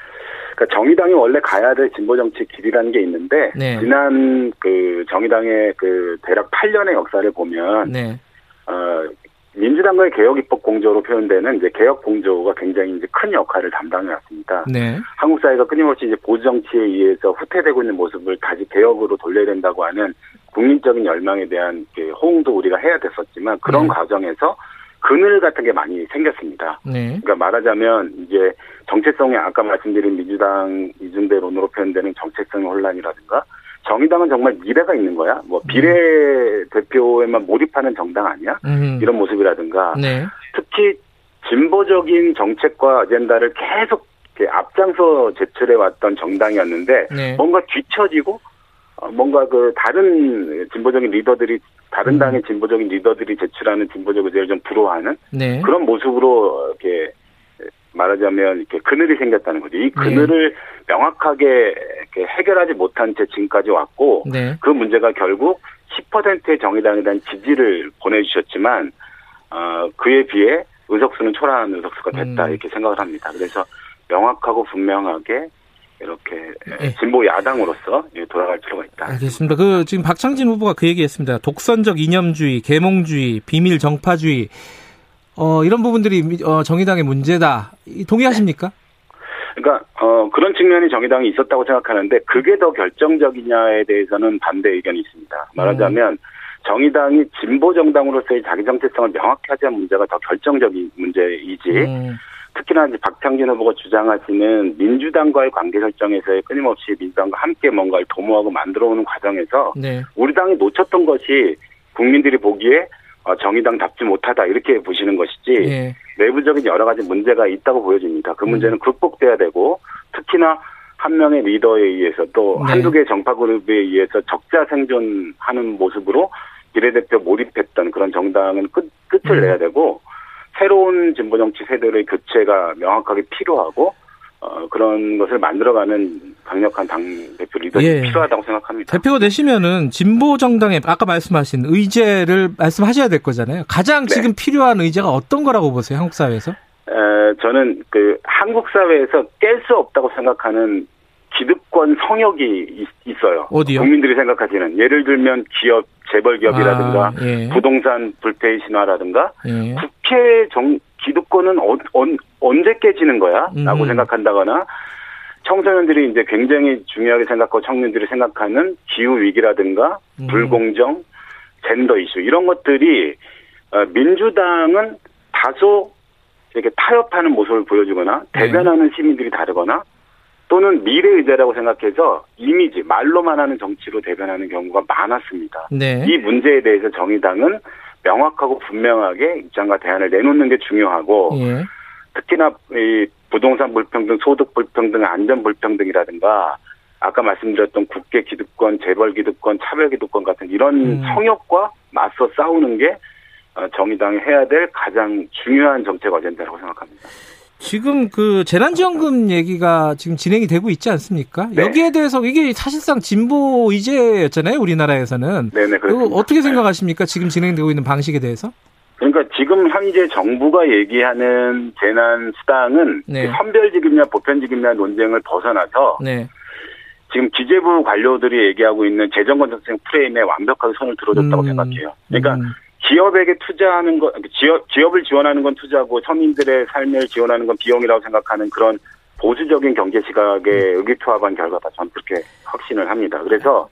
그러니까 정의당이 원래 가야 될 진보 정치 길이라는 게 있는데 네. 지난 그 정의당의 그 대략 8년의 역사를 보면 네. 어, 민주당과의 개혁 입법 공조로 표현되는 이제 개혁 공조가 굉장히 이제 큰 역할을 담당해 왔습니다. 네. 한국 사회가 끊임없이 이제 보수 정치에 의해서 후퇴되고 있는 모습을 다시 개혁으로 돌려야 된다고 하는 국민적인 열망에 대한 그 호응도 우리가 해야 됐었지만 그런 네. 과정에서 그늘 같은 게 많이 생겼습니다. 네. 그러니까 말하자면 이제 정체성에 아까 말씀드린 민주당 이중대론으로 표현되는 정체성 혼란이라든가 정의당은 정말 미래가 있는 거야. 뭐 음. 비례 대표에만 몰입하는 정당 아니야? 음. 이런 모습이라든가 네. 특히 진보적인 정책과 아젠다를 계속 앞장서 제출해 왔던 정당이었는데 네. 뭔가 뒤처지고 어, 뭔가 그 다른 진보적인 리더들이 다른 음. 당의 진보적인 리더들이 제출하는 진보적 의제를 좀 불허하는 네. 그런 모습으로 이렇게 말하자면 이렇게 그늘이 생겼다는 거죠. 이 네. 그늘을 네. 명확하게 해결하지 못한 채 지금까지 왔고 네. 그 문제가 결국 10%의 정의당에 대한 지지를 보내주셨지만 어, 그에 비해 의석수는 초라한 의석수가 됐다 음. 이렇게 생각을 합니다. 그래서 명확하고 분명하게 이렇게 네. 진보 야당으로서 돌아갈 필요가 있다. 알겠습니다. 그 지금 박창진 후보가 그 얘기했습니다. 독선적 이념주의, 계몽주의, 비밀 정파주의 어, 이런 부분들이 어, 정의당의 문제다. 동의하십니까? 그러니까 어, 그런 측면이 정의당이 있었다고 생각하는데 그게 더 결정적이냐에 대해서는 반대 의견이 있습니다. 말하자면 음. 정의당이 진보 정당으로서의 자기 정체성을 명확히 하지 않은 문제가 더 결정적인 문제이지. 음. 특히나 이제 박창진 후보가 주장하시는 민주당과의 관계 설정에서의 끊임없이 민주당과 함께 뭔가를 도모하고 만들어오는 과정에서 네. 우리 당이 놓쳤던 것이 국민들이 보기에 어, 정의당답지 못하다 이렇게 보시는 것이지 예. 내부적인 여러 가지 문제가 있다고 보여집니다. 그 문제는 음. 극복돼야 되고 특히나 한 명의 리더에 의해서 또 네. 한두 개 정파 그룹에 의해서 적자 생존하는 모습으로 비례대표 몰입했던 그런 정당은 끝, 끝을 음. 내야 되고 새로운 진보 정치 세대의 교체가 명확하게 필요하고 어, 그런 것을 만들어가는 강력한 당 대표 리더십이 예. 필요하다고 생각합니다. 대표가 되시면은 진보 정당의 아까 말씀하신 의제를 말씀하셔야 될 거잖아요. 가장 네. 지금 필요한 의제가 어떤 거라고 보세요, 한국 사회에서? 에, 저는 그 한국 사회에서 깰 수 없다고 생각하는 기득권 성역이 있, 어요 어디요? 국민들이 생각하시는 예를 들면 기업 재벌 기업이라든가 아, 예. 부동산 불패의 신화라든가 예. 국회 정 기득권은 어, 어, 언제 깨지는 거야? 라고 음. 생각한다거나 청소년들이 이제 굉장히 중요하게 생각하고 청년들이 생각하는 기후 위기라든가 음. 불공정, 젠더 이슈 이런 것들이 어, 민주당은 다소 이렇게 타협하는 모습을 보여주거나 네. 대변하는 시민들이 다르거나 또는 미래 의제라고 생각해서 이미지 말로만 하는 정치로 대변하는 경우가 많았습니다. 네. 이 문제에 대해서 정의당은 명확하고 분명하게 입장과 대안을 내놓는 게 중요하고 예. 특히나 이 부동산 불평등, 소득 불평등, 안전 불평등이라든가 아까 말씀드렸던 국계 기득권, 재벌 기득권, 차별 기득권 같은 이런 음. 성역과 맞서 싸우는 게 어, 정의당이 해야 될 가장 중요한 정책 어젠다라고 생각합니다. 지금 그 재난지원금 얘기가 지금 진행이 되고 있지 않습니까? 네. 여기에 대해서 이게 사실상 진보 의제였잖아요, 우리나라에서는. 네네, 그렇습니다. 어떻게 생각하십니까? 지금 진행되고 있는 방식에 대해서? 그러니까 지금 현재 정부가 얘기하는 재난 수당은 네. 선별지급냐 보편지급냐 논쟁을 벗어나서 네. 지금 기재부 관료들이 얘기하고 있는 재정건전성 프레임에 완벽하게 손을 들어줬다고 음. 생각해요. 그러니까 음. 기업에게 투자하는 것, 기업, 기업을 지원하는 건 투자고 서민들의 삶을 지원하는 건 비용이라고 생각하는 그런 보수적인 경제 시각에 음. 의기투합한 결과다. 저는 그렇게 확신을 합니다. 그래서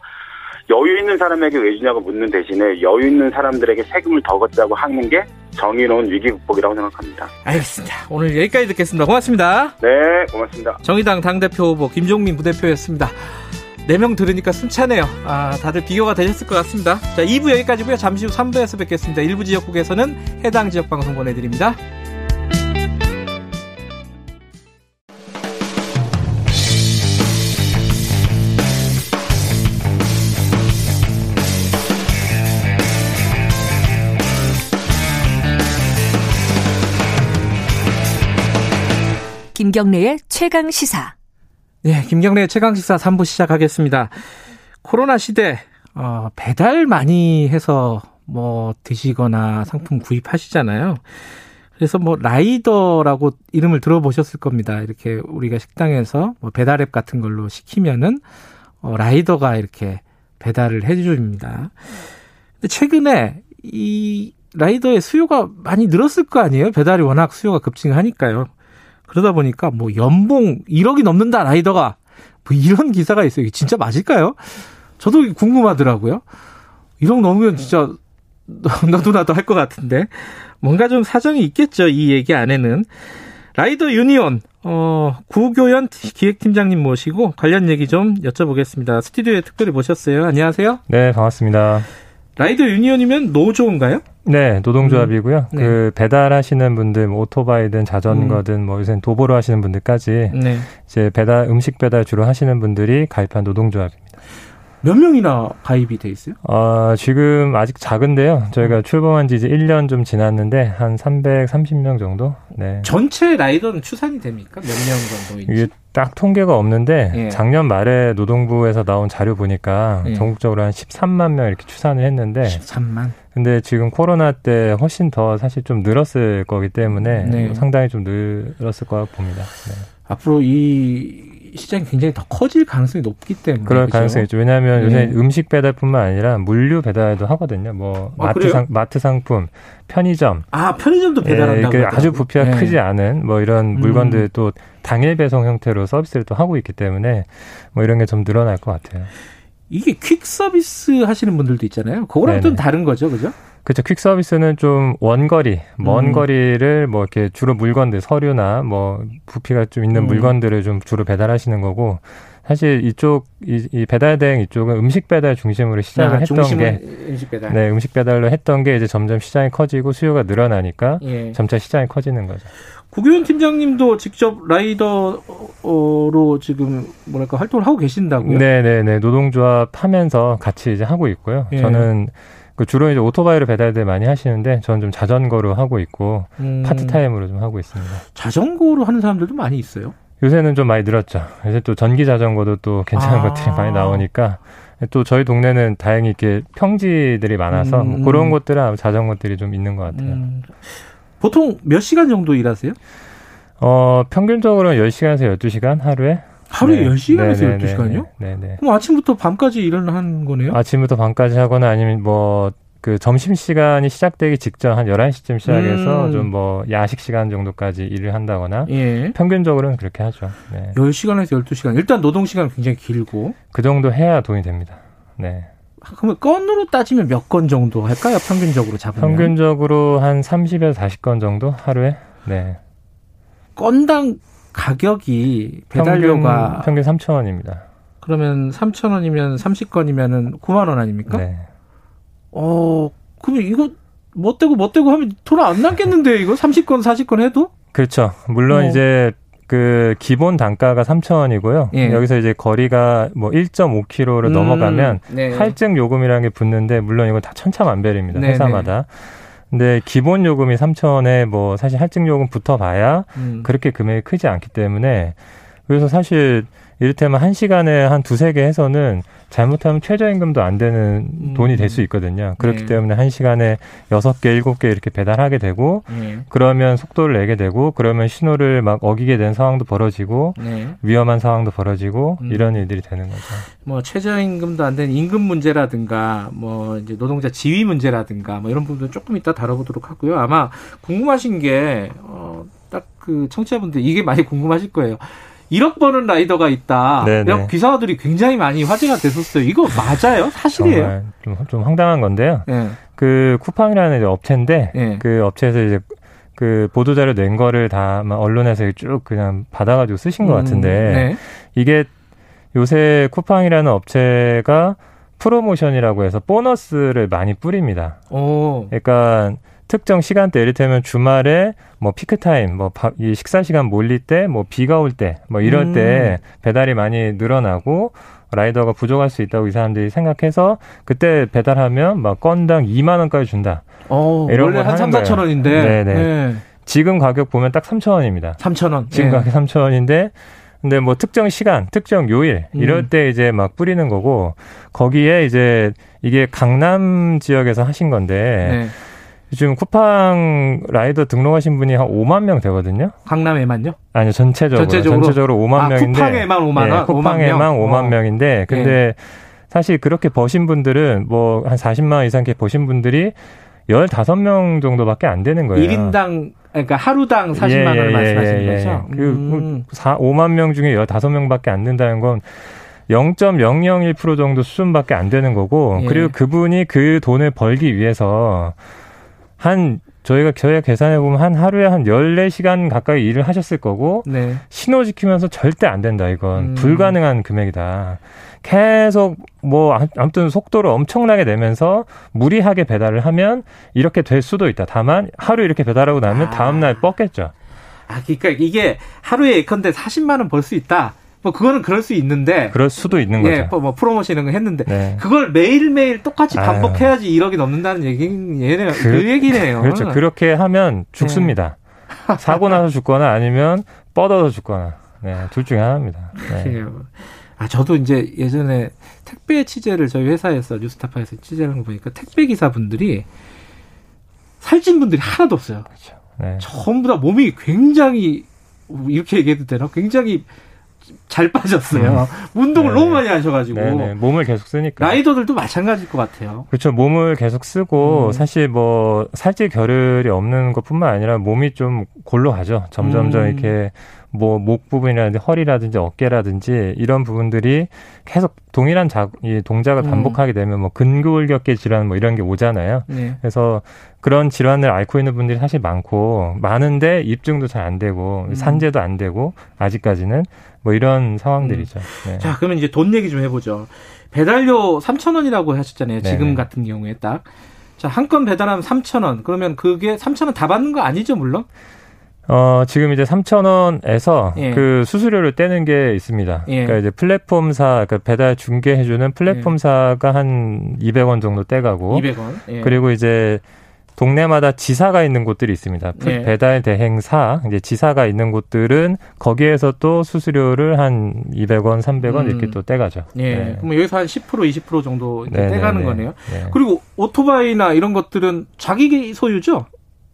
여유 있는 사람에게 왜 주냐고 묻는 대신에 여유 있는 사람들에게 세금을 더 걷자고 하는 게 정의로운 위기 극복이라고 생각합니다. 알겠습니다. 오늘 여기까지 듣겠습니다. 고맙습니다. 네, 고맙습니다. 정의당 당대표 후보 김종민 부대표였습니다. 4명 들으니까 숨차네요. 아, 다들 비교가 되셨을 것 같습니다. 자, 2부 여기까지고요. 잠시 후 3부에서 뵙겠습니다. 일부 지역국에서는 해당 지역 방송 보내드립니다. 김경래의 최강 시사. 네, 김경래의 최강 시사 3부 시작하겠습니다. 코로나 시대 어, 배달 많이 해서 뭐 드시거나 상품 구입하시잖아요. 그래서 뭐 라이더라고 이름을 들어보셨을 겁니다. 이렇게 우리가 식당에서 뭐 배달앱 같은 걸로 시키면은 어, 라이더가 이렇게 배달을 해줍니다. 근데 최근에 이 라이더의 수요가 많이 늘었을 거 아니에요? 배달이 워낙 수요가 급증하니까요. 그러다 보니까 뭐 연봉 1억이 넘는다 라이더가 뭐 이런 기사가 있어요. 이게 진짜 맞을까요? 저도 궁금하더라고요. 1억 넘으면 진짜 너도 나도 할 것 같은데 뭔가 좀 사정이 있겠죠. 이 얘기 안에는 라이더 유니온 어, 구교연 기획팀장님 모시고 관련 얘기 좀 여쭤보겠습니다. 스튜디오에 특별히 모셨어요. 안녕하세요. 네, 반갑습니다. 라이더 유니온이면 노조인가요? 네, 노동조합이고요. 음. 네. 그 배달하시는 분들, 뭐 오토바이든 자전거든, 음. 뭐 요새 도보로 하시는 분들까지 네. 이제 배달 음식 배달 주로 하시는 분들이 가입한 노동조합입니다. 몇 명이나 가입이 돼 있어요? 어, 지금 아직 작은데요. 저희가 음. 출범한 지 이제 1년 좀 지났는데 한 330명 정도. 네. 전체 라이더는 추산이 됩니까? 몇 명 정도인지? 이게 딱 통계가 없는데 예. 작년 말에 노동부에서 나온 자료 보니까 예. 전국적으로 한 13만 명 이렇게 추산을 했는데 13만. 근데 지금 코로나 때 훨씬 더 사실 좀 늘었을 거기 때문에 네. 상당히 좀 늘었을 거라고 봅니다. 네. 앞으로 이 시장이 굉장히 더 커질 가능성이 높기 때문에 그럴 그렇죠? 가능성이 있죠. 왜냐하면 네. 요새 음식 배달뿐만 아니라 물류 배달도 하거든요. 뭐 아, 마트 상 마트 상품, 편의점. 아 편의점도 배달한다고. 예, 아주 부피가 네. 크지 않은 뭐 이런 음. 물건들 음. 또 당일 배송 형태로 서비스를 또 하고 있기 때문에 뭐 이런 게 좀 늘어날 것 같아요. 이게 퀵 서비스 하시는 분들도 있잖아요. 그거랑 좀 다른 거죠, 그죠? 그렇죠. 퀵 서비스는 좀 원거리, 먼 음. 거리를 뭐 이렇게 주로 물건들, 서류나 뭐 부피가 좀 있는 음. 물건들을 좀 주로 배달하시는 거고 사실 이쪽 이, 이 배달 대행 이쪽은 음식 배달 중심으로 시작을 아, 했던 게 음식 배달. 네, 음식 배달로 했던 게 이제 점점 시장이 커지고 수요가 늘어나니까 예. 점차 시장이 커지는 거죠. 구규현 팀장님도 직접 라이더로 지금 뭐랄까 활동을 하고 계신다고요? 네, 네, 네. 노동조합 하면서 같이 이제 하고 있고요. 예. 저는 그 주로 이제 오토바이로 배달들 많이 하시는데 저는 좀 자전거로 하고 있고 음. 파트타임으로 좀 하고 있습니다. 자전거로 하는 사람들도 많이 있어요? 요새는 좀 많이 늘었죠. 요새 또 전기 자전거도 또 괜찮은 아. 것들이 많이 나오니까 또 저희 동네는 다행히 이렇게 평지들이 많아서 음. 뭐 그런 곳들은 자전거들이 좀 있는 것 같아요. 음. 보통 몇 시간 정도 일하세요? 어, 평균적으로 10시간에서 12시간 하루에 하루에 네. 10시간에서 네네 12시간이요? 네, 네. 그럼 아침부터 밤까지 일을 하는 거네요? 아침부터 밤까지 하거나 아니면 뭐, 그 점심 시간이 시작되기 직전 한 11시쯤 시작해서 음. 좀뭐 야식 시간 정도까지 일을 한다거나 예. 평균적으로는 그렇게 하죠. 네. 10시간에서 12시간. 일단 노동 시간은 굉장히 길고. 그 정도 해야 돈이 됩니다. 네. 그러면 건으로 따지면 몇 건 정도 할까요? 평균적으로 잡으면? 평균적으로 한 30에서 40건 정도 하루에? 네. 건당 가격이 배달료가 평균, 평균 3천 원입니다. 그러면 3천 원이면 30건이면은 9만 원 아닙니까? 네. 어, 그럼 이거 못되고 못되고 하면 돈 안 남겠는데 이거 30건 40건 해도? 그렇죠. 물론 어. 이제 그 기본 단가가 3,000원이고요. 예. 여기서 이제 거리가 뭐 1.5km로 음, 넘어가면 네. 할증 요금이라는 게 붙는데 물론 이건 다 천차만별입니다. 네, 회사마다. 네. 근데 기본 요금이 3천원에 뭐 사실 할증 요금 붙어 봐야 음. 그렇게 금액이 크지 않기 때문에 그래서 사실 이를테면 한 시간에 한 두세 개 해서는 잘못하면 최저임금도 안 되는 음. 돈이 될 수 있거든요. 그렇기 네. 때문에 한 시간에 여섯 개, 일곱 개 이렇게 배달하게 되고 네. 그러면 속도를 내게 되고 그러면 신호를 막 어기게 된 상황도 벌어지고 네. 위험한 상황도 벌어지고 음. 이런 일들이 되는 거죠. 뭐 최저임금도 안 되는 임금 문제라든가 뭐 이제 노동자 지위 문제라든가 뭐 이런 부분도 조금 이따 다뤄보도록 하고요. 아마 궁금하신 게 어, 딱 그 청취자분들 이게 많이 궁금하실 거예요. 1억 버는 라이더가 있다. 네네. 이런 기사들이 굉장히 많이 화제가 됐었어요. 이거 맞아요? 사실이에요? 좀, 좀 황당한 건데요. 네. 그 쿠팡이라는 업체인데 네. 그 업체에서 이제 그 보도자료 낸 거를 다 언론에서 쭉 그냥 받아가지고 쓰신 것 음, 같은데 음, 네. 이게 요새 쿠팡이라는 업체가 프로모션이라고 해서 보너스를 많이 뿌립니다. 오. 그러니까 특정 시간대 이를테면 주말에 뭐 피크 타임 뭐 이 식사 시간 몰릴 때 뭐 비가 올 때 뭐 이럴 음. 때 배달이 많이 늘어나고 라이더가 부족할 수 있다고 이 사람들이 생각해서 그때 배달하면 막 건당 2만 원까지 준다. 어, 이런 원래 한 3, 4천 원인데. 네네. 네. 지금 가격 보면 딱 3천 원입니다. 3천 원. 지금 네. 가격 3천 원인데 근데 뭐 특정 시간, 특정 요일 이럴 음. 때 이제 막 뿌리는 거고 거기에 이제 이게 강남 지역에서 하신 건데 네. 지금 쿠팡 라이더 등록하신 분이 한 5만 명 되거든요. 강남에만요? 아니요, 전체적으로. 전체적으로, 전체적으로 5만 아, 명인데. 쿠팡에만 5만 원? 네, 쿠팡에만 5만, 5만 어. 명인데, 근데 네. 사실 그렇게 버신 분들은 뭐 한 40만 원 이상 이렇게 버신 분들이 15명 정도밖에 안 되는 거예요. 1인당 그러니까 하루당 40만 예, 원을 예, 말씀하시는 예, 거죠? 그 음. 4, 5만 명 중에 15명밖에 안 된다는 건 0.001% 정도 수준밖에 안 되는 거고 예. 그리고 그분이 그 돈을 벌기 위해서 한 저희가 저희가 계산해 보면 한 하루에 한 14시간 가까이 일을 하셨을 거고 네. 신호 지키면서 절대 안 된다 이건 음. 불가능한 금액이다. 계속 뭐 아무튼 속도를 엄청나게 내면서 무리하게 배달을 하면 이렇게 될 수도 있다. 다만 하루 이렇게 배달하고 나면 아. 다음 날 뻗겠죠. 아, 그러니까 이게 하루에 예컨대 40만 원 벌 수 있다. 뭐 그거는 그럴 수 있는데 그럴 수도 있는 거죠. 예, 뭐, 뭐 프로모션 이런 거 했는데 네. 그걸 매일 매일 똑같이 반복해야지 아유. 1억이 넘는다는 얘기 얘네요. 그, 그, 얘기네요. 그렇죠. 그렇게 하면 죽습니다. 네. 사고 나서 죽거나 아니면 뻗어서 죽거나 네, 둘 중에 하나입니다. 네. 아 저도 이제 예전에 택배 취재를 저희 회사에서 뉴스타파에서 취재를 한 거 보니까 택배 기사분들이 살찐 분들이 하나도 없어요. 그렇죠. 네. 전부 다 몸이 굉장히 이렇게 얘기해도 되나? 굉장히 잘 빠졌어요. 음. 운동을 네. 너무 많이 하셔가지고 네네. 몸을 계속 쓰니까 라이더들도 마찬가지일 것 같아요. 그렇죠. 몸을 계속 쓰고 음. 사실 뭐 살찔 겨를이 없는 것뿐만 아니라 몸이 좀 골로 가죠. 점점점 음. 이렇게 뭐 목 부분이라든지 허리라든지 어깨라든지 이런 부분들이 계속 동일한 자, 이 동작을 음. 반복하게 되면 뭐 근골격계 질환 뭐 이런 게 오잖아요. 네. 그래서 그런 질환을 앓고 있는 분들이 사실 많고 많은데 입증도 잘 안 되고 음. 산재도 안 되고 아직까지는 뭐 이런 상황들이죠. 음. 네. 자, 그러면 이제 돈 얘기 좀 해보죠. 배달료 3,000원이라고 하셨잖아요. 지금 네네. 같은 경우에 딱. 자, 한 건 배달하면 3,000원. 그러면 그게 3,000원 다 받는 거 아니죠, 물론? 어, 지금 이제 3,000원에서 예. 그 수수료를 떼는 게 있습니다. 예. 그러니까 이제 플랫폼사, 그러니까 배달 중개해주는 플랫폼사가 예. 한 200원 정도 떼가고. 200원. 예. 그리고 이제 동네마다 지사가 있는 곳들이 있습니다. 네. 배달 대행사, 이제 지사가 있는 곳들은 거기에서 또 수수료를 한 200원, 300원 음. 이렇게 또 떼가죠. 예. 네. 그럼 여기서 한 10%, 20% 정도 이렇게 네, 떼가는 네, 네. 거네요. 네. 그리고 오토바이나 이런 것들은 자기 소유죠?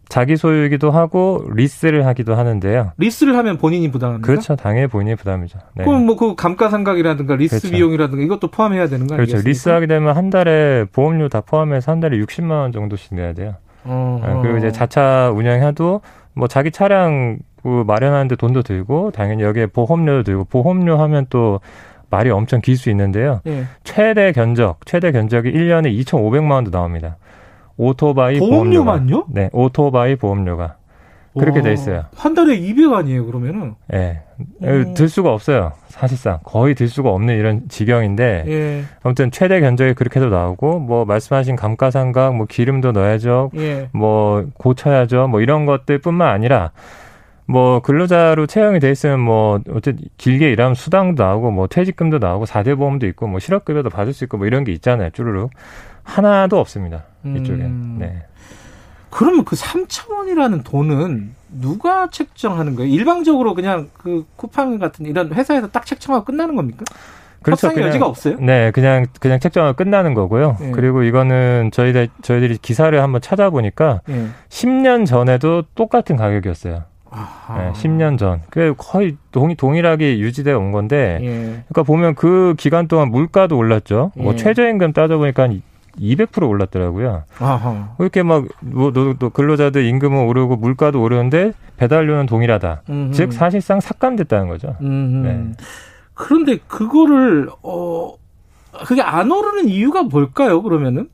자기 소유이기도 하고 리스를 하기도 하는데요. 리스를 하면 본인이 부담합니까? 그렇죠. 당연히 본인이 부담이죠. 네. 그럼 뭐 그 감가상각이라든가 리스 그렇죠. 비용이라든가 이것도 포함해야 되는 거 아니겠습니까? 그렇죠. 리스하게 되면 한 달에 보험료 다 포함해서 한 달에 60만 원 정도씩 내야 돼요. 어, 그리고 이제 자차 운영해도 뭐 자기 차량 그 마련하는데 돈도 들고 당연히 여기에 보험료도 들고 보험료 하면 또 말이 엄청 길 수 있는데요. 예. 최대 견적, 최대 견적이 1년에 2,500만 원도 나옵니다. 오토바이 보험료만요? 보험료가. 네, 오토바이 보험료가. 그렇게 돼 있어요. 한 달에 200 아니에요, 그러면은? 예. 네. 들 수가 없어요. 사실상. 거의 들 수가 없는 이런 지경인데. 예. 아무튼 최대 견적이 그렇게도 나오고, 뭐, 말씀하신 감가상각, 뭐, 기름도 넣어야죠. 예. 뭐, 고쳐야죠. 뭐, 이런 것들 뿐만 아니라, 뭐, 근로자로 채용이 돼 있으면 뭐, 어쨌든 길게 일하면 수당도 나오고, 뭐, 퇴직금도 나오고, 사대 보험도 있고, 뭐, 실업급여도 받을 수 있고, 뭐, 이런 게 있잖아요, 쭈루룩. 하나도 없습니다. 이쪽엔. 음. 네. 그러면 그 3천 원이라는 돈은 누가 책정하는 거예요? 일방적으로 그냥 그 쿠팡 같은 이런 회사에서 딱 책정하고 끝나는 겁니까? 그렇죠. 협상의 여지가 없어요? 네, 그냥 그냥 책정하고 끝나는 거고요. 네. 그리고 이거는 저희들 저희들이 기사를 한번 찾아보니까 네. 10년 전에도 똑같은 가격이었어요. 아하. 네, 10년 전. 그 거의 동, 동일하게 유지되어 온 건데, 예. 그러니까 보면 그 기간 동안 물가도 올랐죠. 뭐 예. 뭐 최저임금 따져보니까 200% 올랐더라고요. 아하. 이렇게 막, 뭐, 근로자들 임금은 오르고 물가도 오르는데 배달료는 동일하다. 음흠. 즉, 사실상 삭감됐다는 거죠. 네. 그런데 그거를, 어, 그게 안 오르는 이유가 뭘까요, 그러면은?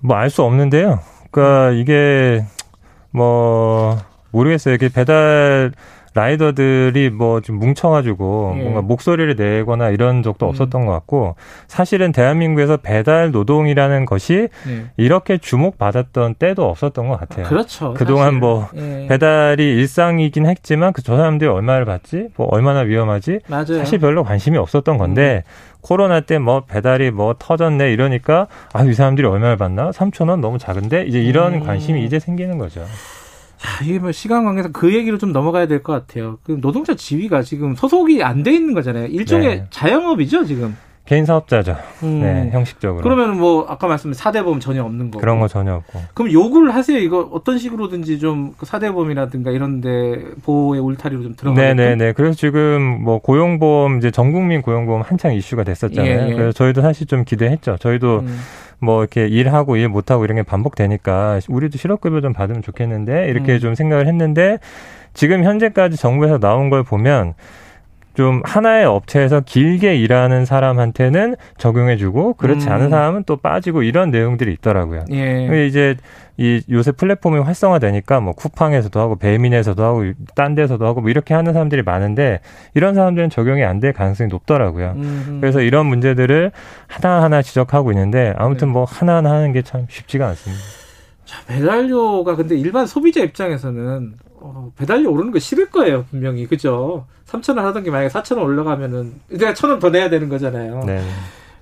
뭐, 알 수 없는데요. 그러니까 이게, 뭐, 모르겠어요. 이렇게 배달, 라이더들이 뭐 좀 뭉쳐가지고 예. 뭔가 목소리를 내거나 이런 적도 음. 없었던 것 같고 사실은 대한민국에서 배달 노동이라는 것이 예. 이렇게 주목받았던 때도 없었던 것 같아요. 그렇죠. 그동안 사실. 뭐 예. 배달이 일상이긴 했지만 그 저 사람들이 얼마를 받지? 뭐 얼마나 위험하지? 맞아요. 사실 별로 관심이 없었던 건데 음. 코로나 때 뭐 배달이 뭐 터졌네 이러니까 아 이 사람들이 얼마를 받나? 3천 원 너무 작은데 이제 이런 음. 관심이 이제 생기는 거죠. 자, 이게 뭐 시간 관계상 그 얘기를 좀 넘어가야 될 것 같아요. 그 노동자 지위가 지금 소속이 안 돼 있는 거잖아요. 일종의 네. 자영업이죠, 지금. 개인 사업자죠. 음. 네, 형식적으로. 그러면 뭐 아까 말씀드린 사대보험 전혀 없는 거고. 그런 거 전혀 없고. 그럼 요구를 하세요. 이거 어떤 식으로든지 좀그 사대보험이라든가 이런데 보호의 울타리로 좀 들어가. 네네네. 그래서 지금 뭐 고용보험 이제 전국민 고용보험 한창 이슈가 됐었잖아요. 예, 예. 그래서 저희도 사실 좀 기대했죠. 저희도 음. 뭐 이렇게 일하고 일 못하고 이런 게 반복되니까 우리도 실업급여 좀 받으면 좋겠는데 이렇게 음. 좀 생각을 했는데 지금 현재까지 정부에서 나온 걸 보면 좀 하나의 업체에서 길게 일하는 사람한테는 적용해주고 그렇지 음. 않은 사람은 또 빠지고 이런 내용들이 있더라고요. 예. 이제 이 요새 플랫폼이 활성화되니까 뭐 쿠팡에서도 하고 배민에서도 하고 딴 데서도 하고 뭐 이렇게 하는 사람들이 많은데 이런 사람들은 적용이 안 될 가능성이 높더라고요. 음흠. 그래서 이런 문제들을 하나하나 지적하고 있는데 아무튼 네. 뭐 하나하나 하는 게 참 쉽지가 않습니다. 자, 배달료가 근데 일반 소비자 입장에서는 어, 배달료 오르는 거 싫을 거예요, 분명히. 그죠? 3,000원 하던 게 만약에 4,000원 올라가면은, 내가 1,000원 더 내야 되는 거잖아요. 네.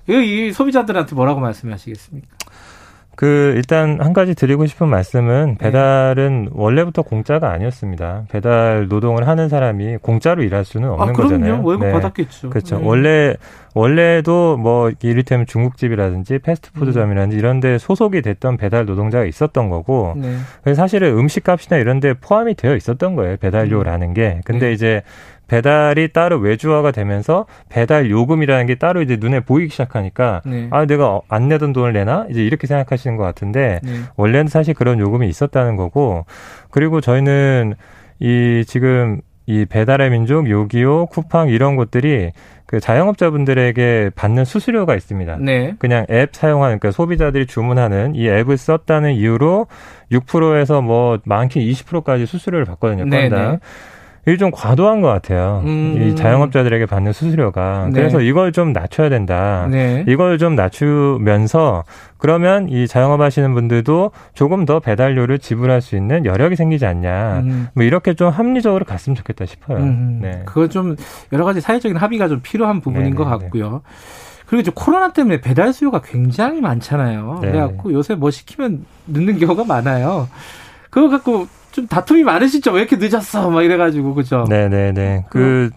이, 이 소비자들한테 뭐라고 말씀하시겠습니까? 그 일단 한 가지 드리고 싶은 말씀은 네. 배달은 네. 원래부터 공짜가 아니었습니다. 배달 노동을 하는 사람이 공짜로 일할 수는 없는 아, 거잖아요. 월급 네. 받았겠죠. 그렇죠. 네. 원래 원래도 뭐 이를테면 중국집이라든지 패스트푸드점이라든지 음. 이런 데 소속이 됐던 배달 노동자가 있었던 거고 네. 사실은 음식값이나 이런 데 포함이 되어 있었던 거예요. 배달료라는 게. 근데 네. 이제 배달이 따로 외주화가 되면서 배달 요금이라는 게 따로 이제 눈에 보이기 시작하니까 네. 아 내가 안 내던 돈을 내나 이제 이렇게 생각하시는 것 같은데 네. 원래는 사실 그런 요금이 있었다는 거고 그리고 저희는 이 지금 이 배달의 민족, 요기요, 쿠팡 이런 것들이 그 자영업자분들에게 받는 수수료가 있습니다. 네. 그냥 앱 사용하는 그러니까 소비자들이 주문하는 이 앱을 썼다는 이유로 6%에서 뭐 많게 20%까지 수수료를 받거든요. 건당. 네, 네. 이게 좀 과도한 것 같아요. 음. 이 자영업자들에게 받는 수수료가. 네. 그래서 이걸 좀 낮춰야 된다. 네. 이걸 좀 낮추면서 그러면 이 자영업 하시는 분들도 조금 더 배달료를 지불할 수 있는 여력이 생기지 않냐. 음. 뭐 이렇게 좀 합리적으로 갔으면 좋겠다 싶어요. 음. 네. 그거 좀 여러 가지 사회적인 합의가 좀 필요한 부분인 네네. 것 네, 네. 같고요. 그리고 이제 코로나 때문에 배달 수요가 굉장히 많잖아요. 네. 그래갖고 요새 뭐 시키면 늦는 경우가 많아요. 그거 갖고 좀 다툼이 많으시죠? 왜 이렇게 늦었어? 막 이래가지고 그죠? 네네네. 그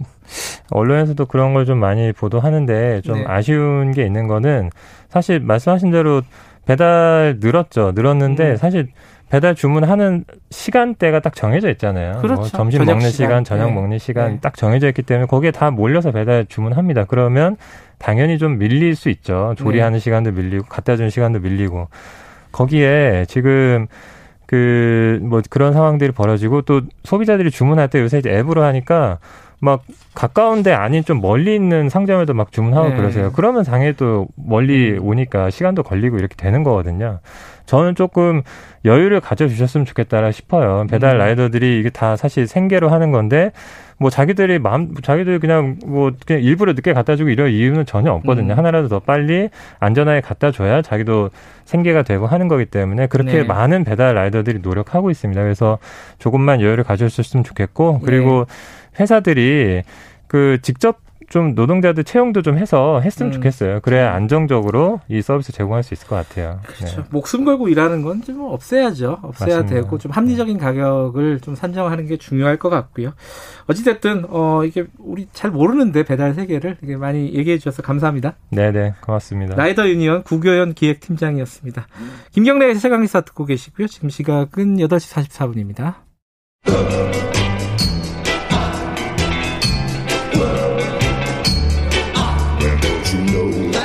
언론에서도 그런 걸 좀 많이 보도하는데 좀 네. 아쉬운 게 있는 거는 사실 말씀하신 대로 배달 늘었죠. 늘었는데 음. 사실 배달 주문하는 시간대가 딱 정해져 있잖아요. 뭐 그렇죠. 뭐 점심 먹는 시간, 시간 저녁 네. 먹는 시간 네. 딱 정해져 있기 때문에 거기에 다 몰려서 배달 주문합니다. 그러면 당연히 좀 밀릴 수 있죠. 조리하는 네. 시간도 밀리고 갖다 주는 시간도 밀리고 거기에 지금 그, 뭐 그런 상황들이 벌어지고 또 소비자들이 주문할 때 요새 이제 앱으로 하니까 막 가까운데 아닌 좀 멀리 있는 상점에도 막 주문하고 네. 그러세요. 그러면 당연히또 멀리 음. 오니까 시간도 걸리고 이렇게 되는 거거든요. 저는 조금 여유를 가져주셨으면 좋겠다 싶어요. 배달 음. 라이더들이 이게 다 사실 생계로 하는 건데 뭐 자기들이 마음 자기들이 그냥 뭐 그냥 일부러 늦게 갖다 주고 이럴 이유는 전혀 없거든요. 음. 하나라도 더 빨리 안전하게 갖다 줘야 자기도 생계가 되고 하는 거기 때문에 그렇게 네. 많은 배달 라이더들이 노력하고 있습니다. 그래서 조금만 여유를 가져주셨으면 좋겠고 그리고 네. 회사들이 그 직접 좀 노동자들 채용도 좀 해서 했으면 음. 좋겠어요. 그래야 안정적으로 이 서비스 제공할 수 있을 것 같아요. 그렇죠. 네. 목숨 걸고 일하는 건 좀 없애야죠. 없애야 맞습니다. 되고 좀 합리적인 네. 가격을 좀 산정하는 게 중요할 것 같고요. 어찌됐든 어 이게 우리 잘 모르는데 배달 세계를 이게 많이 얘기해 주셔서 감사합니다. 네네 고맙습니다. 라이더 유니언 구교연 기획팀장이었습니다. 김경래 세강의사 듣고 계시고요. 지금 시각은 8시 44분입니다.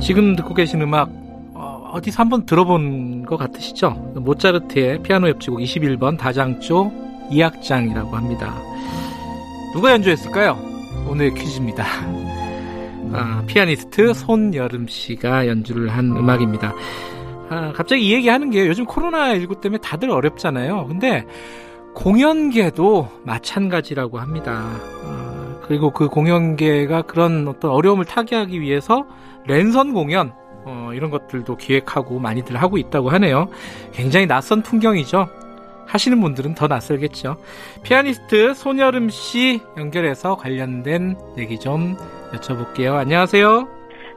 지금 듣고 계신 음악 어, 디서 한번 들어본 것 같으시죠? 모차르트의 피아노 옆지곡 21번 다장조 2악장이라고 합니다. 누가 연주했을까요? 오늘 퀴즈입니다. 아, 피아니스트 손여름 씨가 연주를 한 음악입니다. 아, 갑자기 이 얘기 하는 게 요즘 코로나19 때문에 다들 어렵잖아요. 근데 공연계도 마찬가지라고 합니다. 아, 그리고 그 공연계가 그런 어떤 어려움을 타개하기 위해서 랜선 공연 어, 이런 것들도 기획하고 많이들 하고 있다고 하네요. 굉장히 낯선 풍경이죠. 하시는 분들은 더 낯설겠죠. 피아니스트 손여름 씨 연결해서 관련된 얘기 좀 여쭤볼게요. 안녕하세요.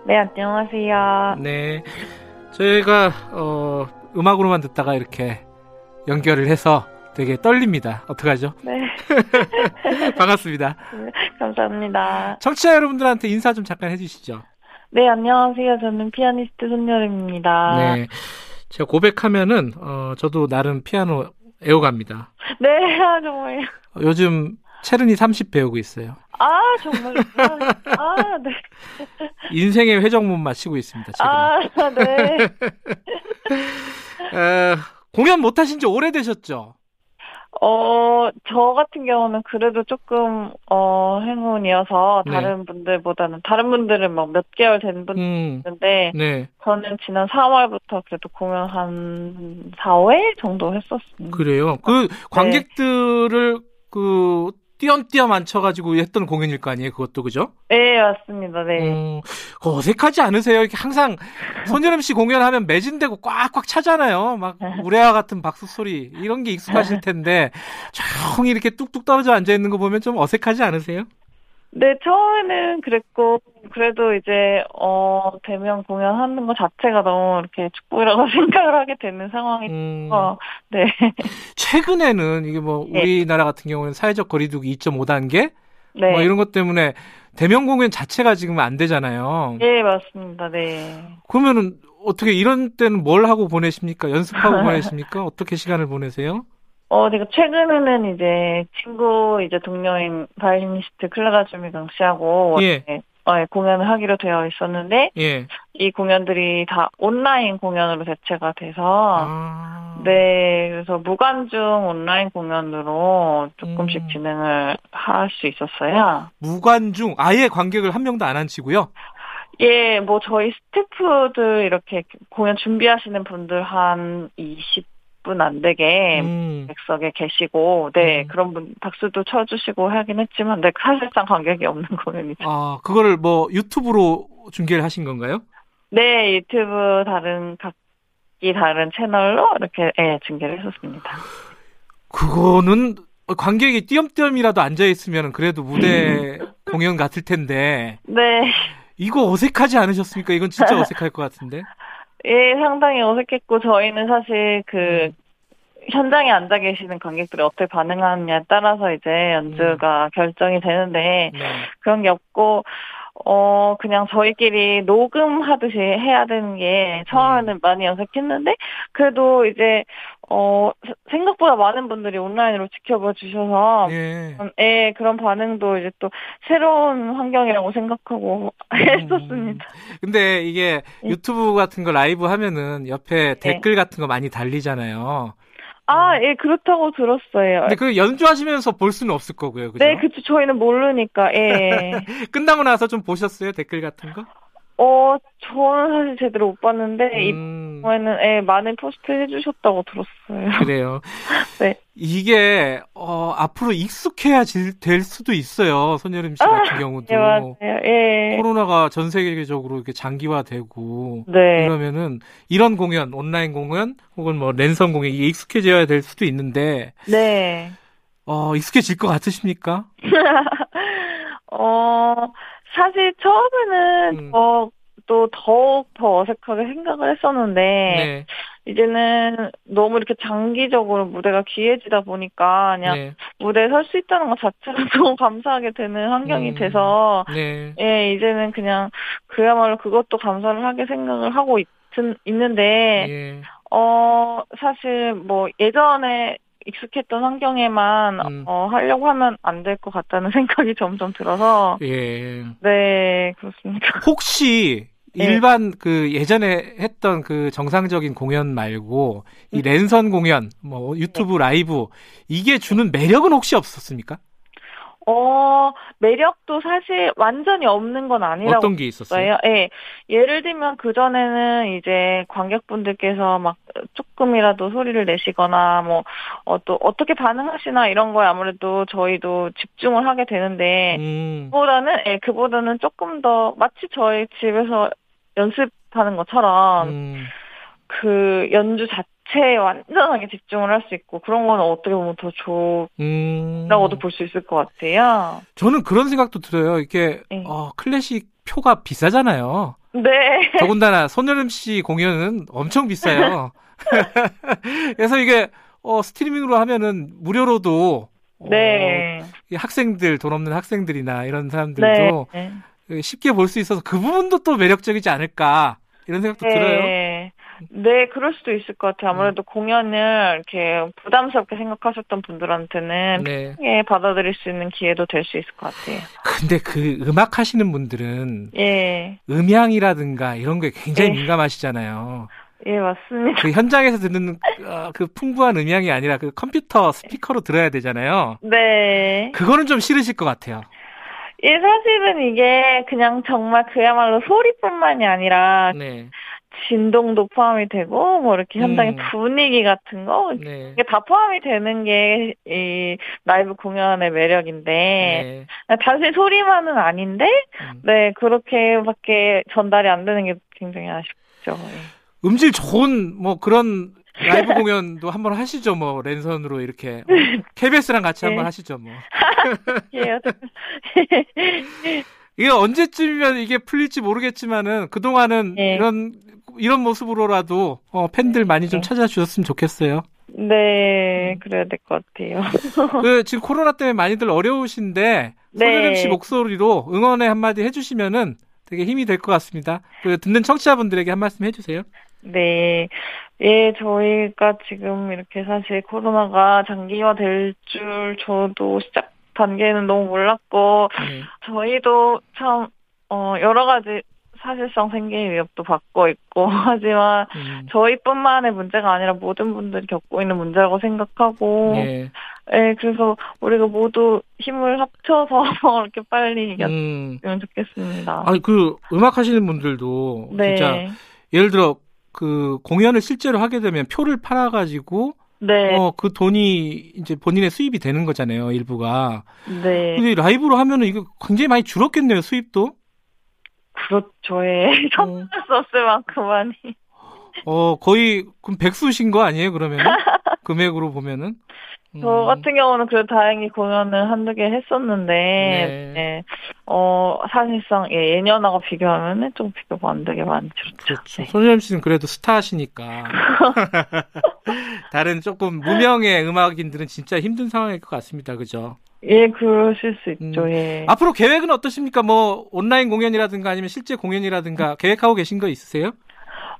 네, 안녕하세요. 네. 저희가 어, 음악으로만 듣다가 이렇게 연결을 해서 되게 떨립니다. 어떡하죠? 네. 반갑습니다. 네, 감사합니다. 청취자 여러분들한테 인사 좀 잠깐 해주시죠. 네, 안녕하세요. 저는 피아니스트 손여름입니다. 네. 제가 고백하면은, 어, 저도 나름 피아노 애호갑니다. 네, 아, 정말요. 요즘 체르니 30 배우고 있어요. 아, 정말요? 아, 네. 인생의 회전문 마치고 있습니다, 지금. 아, 네. 어, 공연 못 하신 지 오래되셨죠? 어, 저 같은 경우는 그래도 조금, 어, 행운이어서 네. 다른 네. 분들보다는, 다른 분들은 막 몇 개월 된 분들 음, 네. 저는 지난 4월부터 그래도 공연 한 4, 5회 정도 했었습니다. 그래요? 그 관객들을 네. 그 띄엄띄엄 앉혀가지고 했던 공연일 거 아니에요? 그것도 그죠? 네 맞습니다. 네. 음, 어색하지 않으세요? 이렇게 항상 손여름 씨 공연하면 매진되고 꽉꽉 차잖아요. 막 우레와 같은 박수 소리 이런 게 익숙하실 텐데 조용히 이렇게 뚝뚝 떨어져 앉아 있는 거 보면 좀 어색하지 않으세요? 네, 처음에는 그랬고, 그래도 이제, 어, 대면 공연하는 것 자체가 너무 이렇게 축복이라고 생각을 하게 되는 상황이 음. 어, 네. 최근에는 이게 뭐, 네. 우리나라 같은 경우는 사회적 거리두기 2.5단계? 네. 뭐 이런 것 때문에 대면 공연 자체가 지금 안 되잖아요. 네, 맞습니다. 네. 그러면은 어떻게 이런 때는 뭘 하고 보내십니까? 연습하고 보내십니까? 어떻게 시간을 보내세요? 어, 제가 최근에는 이제 친구 이제 동료인 바이올리니스트 클라라 주미강 씨하고 예. 어, 예, 공연을 하기로 되어 있었는데 예. 이 공연들이 다 온라인 공연으로 대체가 돼서 아. 네 그래서 무관중 온라인 공연으로 조금씩 음. 진행을 할 수 있었어요. 무관중 아예 관객을 한 명도 안 앉히고요. 예, 뭐 저희 스태프들 이렇게 공연 준비하시는 분들 한 20. 분 안 되게 음. 객석에 계시고 네 음. 그런 분 박수도 쳐주시고 하긴 했지만 네 사실상 관객이 없는 공연이죠. 아 그거를 뭐 유튜브로 중계를 하신 건가요? 네 유튜브 다른 각기 다른 채널로 이렇게 예, 중계를 했었습니다. 그거는 관객이 띄엄띄엄이라도 앉아 있으면 그래도 무대 공연 같을 텐데. 네. 이거 어색하지 않으셨습니까? 이건 진짜 어색할 것 같은데. 예, 상당히 어색했고 저희는 사실 그 음. 현장에 앉아 계시는 관객들이 어떻게 반응하느냐에 따라서 이제 연주가 음. 결정이 되는데 네. 그런 게 없고 어 그냥 저희끼리 녹음하듯이 해야 되는 게 처음에는 음. 많이 어색했는데 그래도 이제 어 생각보다 많은 분들이 온라인으로 지켜봐 주셔서 예. 음, 예 그런 반응도 이제 또 새로운 환경이라고 생각하고 음. 했었습니다. 근데 이게 예. 유튜브 같은 거 라이브 하면은 옆에 네. 댓글 같은 거 많이 달리잖아요. 아, 예, 그렇다고 들었어요. 근데 그 연주하시면서 볼 수는 없을 거고요, 그죠? 네, 그쵸. 저희는 모르니까, 예. 끝나고 나서 좀 보셨어요? 댓글 같은 거? 어, 저는 사실 제대로 못 봤는데, 음. 이번에는, 예, 많은 포스트 해주셨다고 들었어요. 그래요. 네. 이게, 어, 앞으로 익숙해야 될 수도 있어요. 손여름 씨 같은 아, 경우도. 예, 맞아요. 예. 코로나가 전 세계적으로 이렇게 장기화되고. 네. 그러면은, 이런 공연, 온라인 공연, 혹은 뭐, 랜선 공연, 이게 익숙해져야 될 수도 있는데. 네. 어, 익숙해질 것 같으십니까? 어, 사실 처음에는 음. 저또 더욱 더 어색하게 생각을 했었는데 네. 이제는 너무 이렇게 장기적으로 무대가 귀해지다 보니까 그냥 네. 무대에 설 수 있다는 것 자체가 너무 감사하게 되는 환경이 음. 돼서 네. 예 이제는 그냥 그야말로 그것도 감사를 하게 생각을 하고 있, 있는데 예. 어 사실 뭐 예전에 익숙했던 환경에만 음. 어, 하려고 하면 안 될 것 같다는 생각이 점점 들어서 예. 네 그렇습니다. 혹시 네. 일반 그 예전에 했던 그 정상적인 공연 말고 이 음. 랜선 공연, 뭐 유튜브 네. 라이브 이게 주는 매력은 혹시 없었습니까? 어, 매력도 사실 완전히 없는 건 아니라고. 어떤 게 있었어요? 예. 네. 예를 들면 그전에는 이제 관객분들께서 막 조금이라도 소리를 내시거나 뭐, 어, 또 어떻게 반응하시나 이런 거에 아무래도 저희도 집중을 하게 되는데, 음. 그보다는, 예, 그보다는 조금 더 마치 저희 집에서 연습하는 것처럼, 음. 그 연주 자체 자체에 완전하게 집중을 할 수 있고 그런 거는 어떻게 보면 더 좋다고도 음... 볼수 있을 것 같아요. 저는 그런 생각도 들어요. 이게 네. 어, 클래식 표가 비싸잖아요. 네. 더군다나 손여름 씨 공연은 엄청 비싸요. 그래서 이게 어, 스트리밍으로 하면은 무료로도 어, 네. 학생들 돈 없는 학생들이나 이런 사람들도 네. 쉽게 볼 수 있어서 그 부분도 또 매력적이지 않을까 이런 생각도 네. 들어요. 네, 그럴 수도 있을 것 같아요. 아무래도 음. 공연을 이렇게 부담스럽게 생각하셨던 분들한테는 네. 편하게 받아들일 수 있는 기회도 될 수 있을 것 같아요. 근데 그 음악 하시는 분들은 예. 음향이라든가 이런 게 굉장히 예. 민감하시잖아요. 예, 맞습니다. 그 현장에서 듣는 어, 그 풍부한 음향이 아니라 그 컴퓨터 스피커로 들어야 되잖아요. 네. 그거는 좀 싫으실 것 같아요. 예, 사실은 이게 그냥 정말 그야말로 소리뿐만이 아니라 네. 진동도 포함이 되고 뭐 이렇게 현장의 음. 분위기 같은 거 네. 이게 다 포함이 되는 게 이 라이브 공연의 매력인데 네. 단순히 소리만은 아닌데 음. 네 그렇게밖에 전달이 안 되는 게 굉장히 아쉽죠. 네. 음질 좋은 뭐 그런 라이브 공연도 한번 하시죠, 뭐 랜선으로 이렇게 어, KBS랑 같이 네. 한번 하시죠, 뭐. 예. 이게 언제쯤이면 이게 풀릴지 모르겠지만은 그 동안은 네. 이런 이런 모습으로라도 어, 팬들 많이 좀 네. 찾아주셨으면 좋겠어요. 네, 그래야 될 것 같아요. 그 지금 코로나 때문에 많이들 어려우신데 네. 손혜림 씨 목소리로 응원의 한마디 해주시면은 되게 힘이 될 것 같습니다. 그 듣는 청취자분들에게 한 말씀 해주세요. 네. 예, 저희가 지금 이렇게 사실 코로나가 장기화 될 줄 저도 시작 단계는 너무 몰랐고, 네. 저희도 참, 어, 여러 가지 사실상 생계 위협도 받고 있고 하지만 음. 저희뿐만의 문제가 아니라 모든 분들이 겪고 있는 문제라고 생각하고 예. 네, 그래서 우리가 모두 힘을 합쳐서 이렇게 빨리 이겼으면 음. 좋겠습니다. 아니 그 음악 하시는 분들도 네. 진짜 예를 들어 그 공연을 실제로 하게 되면 표를 팔아 가지고 네. 어, 그 돈이 이제 본인의 수입이 되는 거잖아요, 일부가. 네. 근데 라이브로 하면은 이거 굉장히 많이 줄었겠네요, 수입도? 그렇죠. 예. 수 없을 만큼 많이. 어, 거의, 그럼 백수신 거 아니에요, 그러면? 금액으로 보면은? 음. 저 같은 경우는 그래도 다행히 공연을 한두 개 했었는데, 네. 네. 어, 사실상, 예, 예년하고 비교하면은 좀 비교가 안 되게 많죠. 그렇죠. 네. 손희람 씨는 그래도 스타시니까. 다른 조금 무명의 음악인들은 진짜 힘든 상황일 것 같습니다. 그죠? 예, 그러실 수 있죠. 음. 예. 앞으로 계획은 어떠십니까? 뭐 온라인 공연이라든가 아니면 실제 공연이라든가 계획하고 계신 거 있으세요?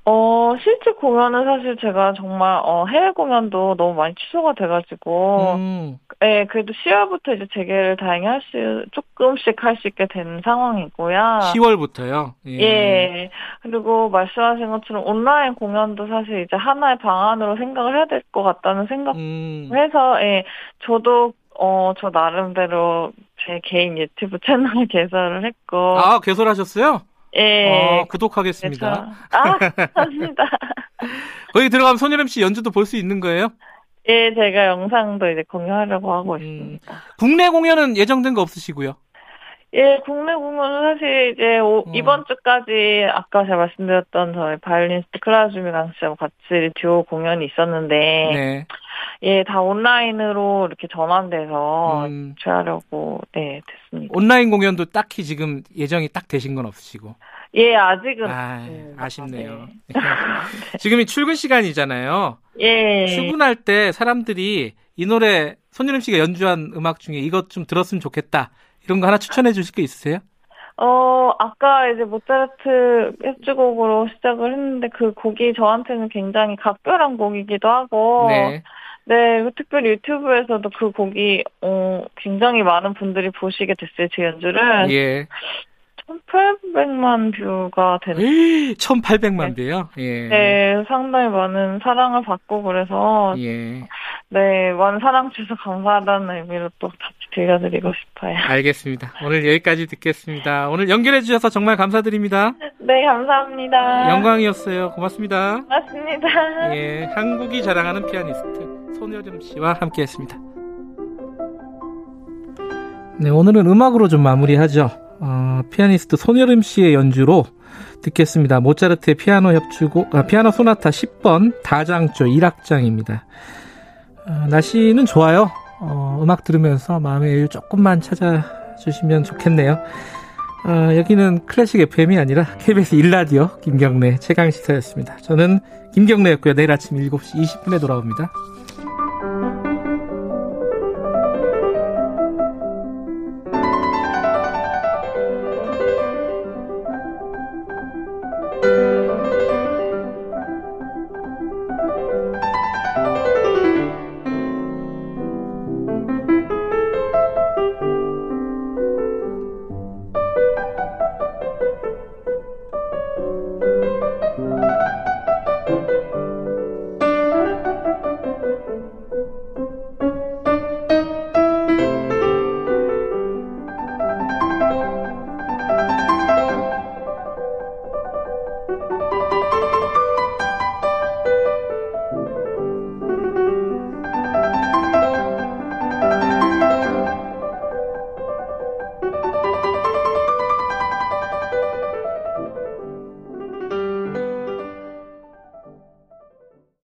어, 실제 공연은 사실 제가 정말, 어, 해외 공연도 너무 많이 취소가 돼가지고, 음. 예, 그래도 10월부터 이제 재개를 다행히 할 수, 조금씩 할 수 있게 된 상황이고요. 10월부터요? 예. 예. 그리고 말씀하신 것처럼 온라인 공연도 사실 이제 하나의 방안으로 생각을 해야 될 것 같다는 생각을 음. 해서, 예, 저도 어, 저 나름대로 제 개인 유튜브 채널 개설을 했고. 아, 개설하셨어요? 예. 어, 구독하겠습니다. 네, 아, 감사합니다. 거기 들어가면 손열음 씨 연주도 볼 수 있는 거예요? 예, 제가 영상도 이제 공유하려고 하고 음, 있습니다. 국내 공연은 예정된 거 없으시고요? 예, 국내 공연은 사실 이제 오, 음. 이번 주까지 아까 제가 말씀드렸던 저희 바이올리니스트 클라라 주미 강 씨하고 같이 듀오 공연이 있었는데 네. 예, 다 온라인으로 이렇게 전환돼서 음. 취하려고 네, 됐습니다. 온라인 공연도 딱히 지금 예정이 딱 되신 건 없으시고. 예, 아직은 아, 네, 아쉽네요. 네. 지금이 출근 시간이잖아요. 예. 출근할 때 사람들이 이 노래 손유림 씨가 연주한 음악 중에 이것 좀 들었으면 좋겠다. 이런 거 하나 추천해 주실 게 있으세요? 어, 아까 이제 모차르트 협주곡으로 시작을 했는데 그 곡이 저한테는 굉장히 각별한 곡이기도 하고. 네. 네, 그 특별히 유튜브에서도 그 곡이, 어, 굉장히 많은 분들이 보시게 됐어요, 제 연주를. 예. 1,800만 뷰가 되는. 1,800만 뷰요? 예. 네, 상당히 많은 사랑을 받고 그래서. 예. 네, 많은 사랑 주셔서 감사하다는 의미로 또 같이 들려드리고 싶어요. 알겠습니다. 오늘 여기까지 듣겠습니다. 오늘 연결해 주셔서 정말 감사드립니다. 네, 감사합니다. 영광이었어요. 고맙습니다. 고맙습니다. 예, 한국이 자랑하는 피아니스트 손여름 씨와 함께했습니다. 네, 오늘은 음악으로 좀 마무리하죠. 어, 피아니스트 손여름 씨의 연주로 듣겠습니다. 모차르트의 피아노 협주곡, 아, 피아노 소나타 10번 다장조 1악장입니다. 어, 날씨는 좋아요. 어, 음악 들으면서 마음의 여유 조금만 찾아주시면 좋겠네요. 어, 여기는 클래식 FM이 아니라 KBS 일라디오 김경래 최강 시사였습니다. 저는 김경래였고요. 내일 아침 7시 20분에 돌아옵니다.